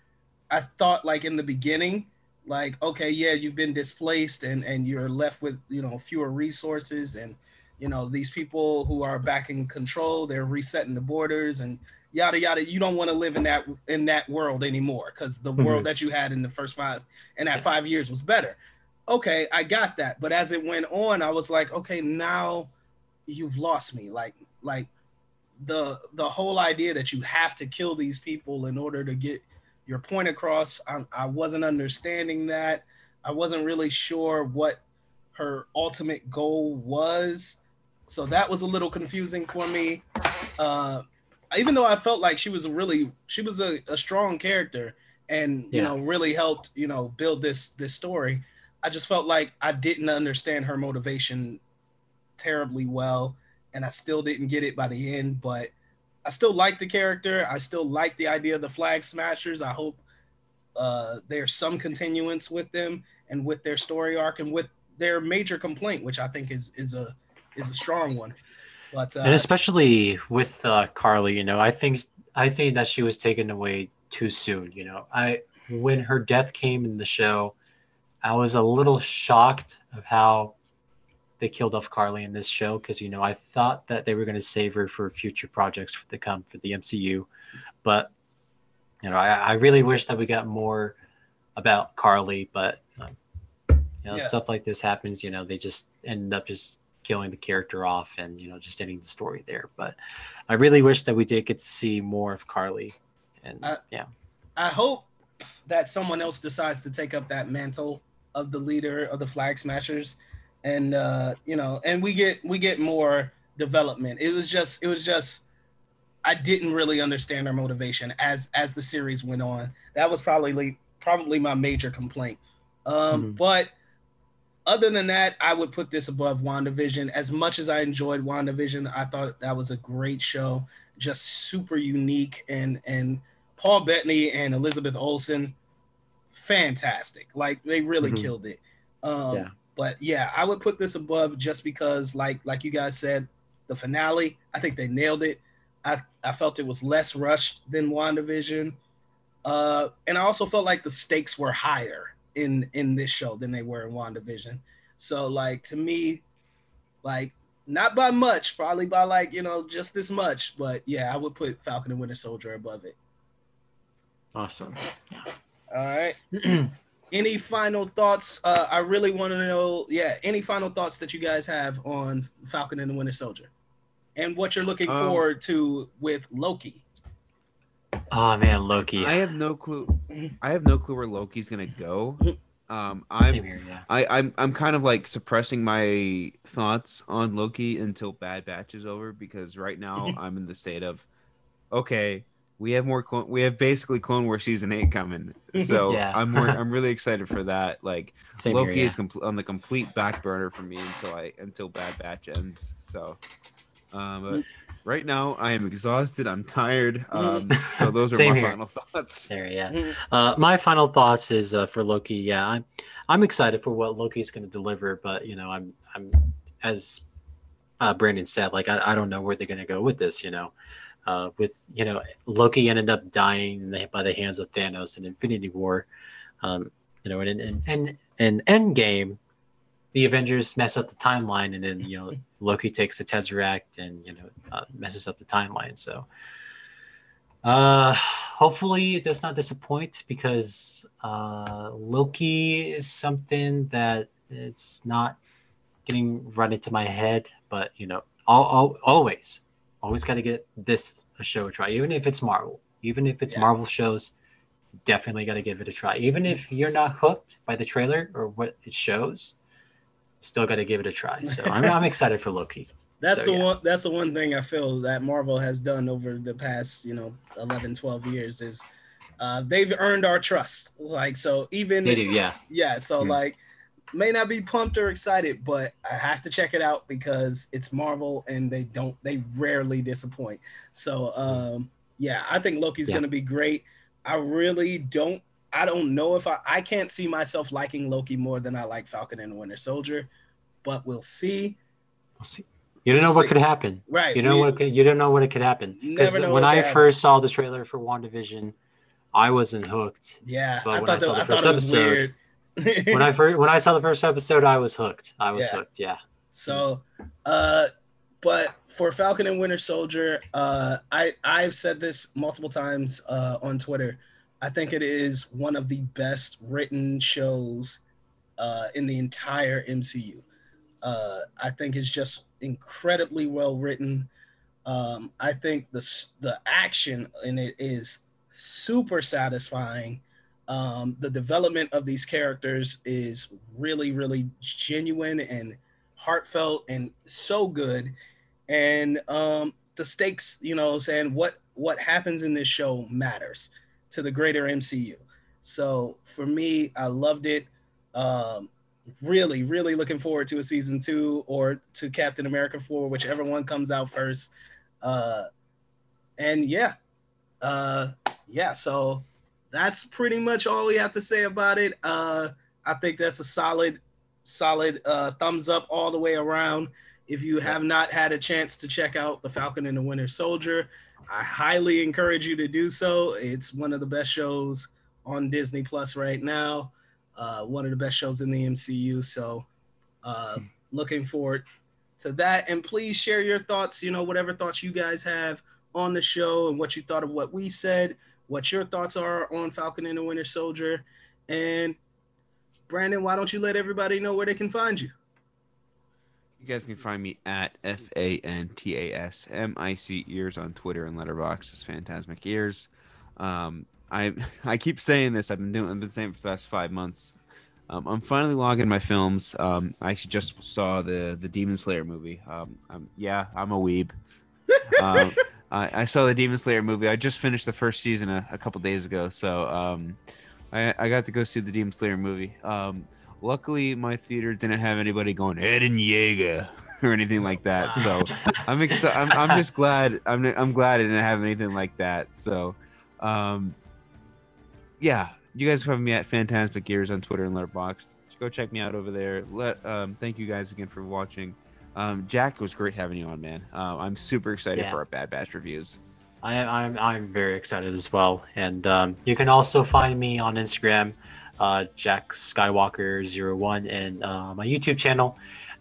i thought like in the beginning like okay yeah you've been displaced and and you're left with you know fewer resources and you know these people who are back in control they're resetting the borders and yada yada. You don't want to live in that in that world anymore because the world Mhm. that you had in the first five and that five years was better. Okay i got that but as it went on i was like okay now you've lost me. Like like the the whole idea that you have to kill these people in order to get your point across I, I wasn't understanding that. I wasn't really sure what her ultimate goal was so that was a little confusing for me uh even though i felt like she was a really she was a, a strong character and you know really helped you know build this this story i just felt like i didn't understand her motivation terribly well and I still didn't get it by the end, but I still like the character. I still like the idea of the flag smashers. I hope uh, there's some continuance with them and with their story arc and with their major complaint, which I think is is a is a strong one. But uh, and especially with uh, Karli, you know, I think I think that she was taken away too soon. You know, I when her death came in the show, I was a little shocked of how they killed off Karli in this show because you know I thought that they were going to save her for future projects to come for the MCU, but you know I, I really wish that we got more about Karli, but um, you know Yeah. stuff like this happens. You know they just end up just killing the character off and you know just ending the story there. But I really wish that we did get to see more of Karli. and Uh, yeah, I hope that someone else decides to take up that mantle of the leader of the Flag Smashers, and uh, you know, and we get we get more development. It was just it was just I didn't really understand their motivation as as the series went on. That was probably probably my major complaint. Um, Mhm. But other than that, I would put this above WandaVision. As much as I enjoyed WandaVision, I thought that was a great show, just super unique and and Paul Bettany and Elizabeth Olsen, fantastic. Like they really Mhm. killed it. Um, Yeah. But yeah, I would put this above just because, like like you guys said, the finale. I think they nailed it. I I felt it was less rushed than WandaVision, uh, and I also felt like the stakes were higher in in this show than they were in WandaVision. So like to me, like not by much, probably by like you know just as much, but yeah, I would put Falcon and Winter Soldier above it. awesome. All right. Any final thoughts? Uh, I really want to know. Yeah, any final thoughts that you guys have on Falcon and the Winter Soldier, and what you're looking Um, forward to with Loki? Oh man, Loki. I have no clue. I have no clue where Loki's gonna go. Um, I'm here, yeah. I, I'm I'm kind of like suppressing my thoughts on Loki until Bad Batch is over because right now I'm in the state of okay, we have more clone we have basically Clone War season eight coming, so Yeah. I'm more, I'm really excited for that. Like Same Loki here, yeah. is compl- on the complete back burner for me until I until Bad Batch ends. So, um, but right now I am exhausted. I'm tired. Um, so those are my here. final thoughts. There, yeah. Mhm. Uh, my final thoughts is uh, for Loki. Yeah, I'm I'm excited for what Loki's going to deliver, but you know, I'm I'm as uh, Brandon said, like I, I don't know where they're going to go with this. You know, uh, with you know Loki ended up dying by the hands of Thanos in Infinity War. Um, you know, and and and and Endgame, the Avengers mess up the timeline, and then you know Loki takes the Tesseract and you know uh, messes up the timeline. So. Uh, hopefully it does not disappoint because uh, Loki is something that it's not getting run into my head. But you know, all, all, always, always got to get this a show a try, even if it's Marvel, even if it's Yeah. Marvel shows. Definitely got to give it a try, even if you're not hooked by the trailer or what it shows. Still got to give it a try. So I'm, I'm excited for Loki. That's So, the yeah. one. That's the one thing I feel that Marvel has done over the past, you know, 11, 12 years is uh, they've earned our trust. Like so, even They do, yeah. yeah. So Hmm. like, may not be pumped or excited, but I have to check it out because it's Marvel and they don't. They rarely disappoint. So um, yeah, I think Loki's Yeah. gonna be great. I really don't. I don't know if I. I can't see myself liking Loki more than I like Falcon and Winter Soldier, but we'll see. We'll see. You don't know what See. could happen. Right. You know we- what could, you don't know what it could happen. Because when I first saw the trailer for WandaVision, I wasn't hooked. Yeah, But I when thought, I saw that, the first was episode- weird. When I first when I saw the first episode, I was hooked. I was Yeah. hooked. Yeah. so, uh, but for Falcon and Winter Soldier, uh, I I've said this multiple times uh, on Twitter. I think it is one of the best written shows uh, in the entire MCU. Uh, I think it's just incredibly well written. Um, I think the the action in it is super satisfying. Um, the development of these characters is really, really genuine and heartfelt and so good. And um, the stakes, you know, saying what what happens in this show matters to the greater MCU. So for me, I loved it. Um, really, really looking forward to a season two or to Captain America four, whichever one comes out first. Uh, and yeah, uh, yeah. So that's pretty much all we have to say about it. Uh, I think that's a solid, solid uh, thumbs up all the way around. If you have not had a chance to check out The Falcon and the Winter Soldier, I highly encourage you to do so. It's one of the best shows on Disney Plus right now. uh, one of the best shows in the MCU. So, uh, looking forward to that. And please share your thoughts. You know, whatever thoughts you guys have on the show and what you thought of what we said, what your thoughts are on Falcon and the Winter Soldier. And Brandon, why don't you let everybody know where they can find you? You guys can find me at F A N T A S M I C ears on Twitter and Letterboxd as Fantasmic Ears. Um, I I keep saying this. I've been doing. I've been saying for the past five months. Um, I'm finally logging my films. Um, I actually just saw the the Demon Slayer movie. Um, I'm, yeah, I'm a weeb. um, I, I, saw the Demon Slayer movie. I just finished the first season a, a couple days ago, so um, I, I got to go see the Demon Slayer movie. Um, luckily, my theater didn't have anybody going Eren Yeager or anything like that. So I'm excited. I'm, I'm just glad. I'm I'm glad I didn't have anything like that. So, um, yeah, you guys have me at Fantasmic Ears on Twitter and Letterboxd. Go check me out over there. Let um, thank you guys again for watching. Um, Jack, it was great having you on, man. Uh, I'm super excited yeah. for our Bad Batch reviews. I, am I'm, I'm very excited as well, and um, you can also find me on Instagram, uh, Jack Skywalker Zero One, and uh, my YouTube channel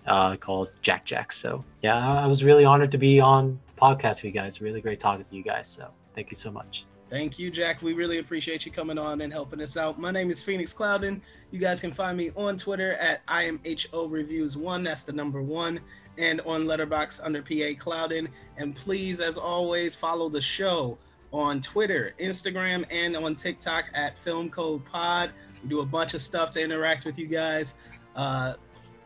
uh, called Jack Jack. So yeah, I was really honored to be on the podcast with you guys. Really great talking to you guys. So thank you so much. Thank you, Jack. We really appreciate you coming on and helping us out. My name is Phoenix Clouden. You guys can find me on Twitter at IMHO Reviews One. That's the number one, and on Letterboxd under PA Clouden. And please, as always, follow the show on Twitter, Instagram, and on TikTok at Film Code Pod. We do a bunch of stuff to interact with you guys. Uh,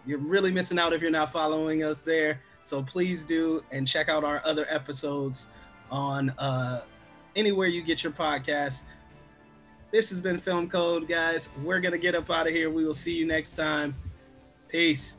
you're really missing out if you're not following us there. So please do and check out our other episodes on. Uh, anywhere you get your podcast. This has been Film Code, guys. We're going to get up out of here. We will see you next time. Peace.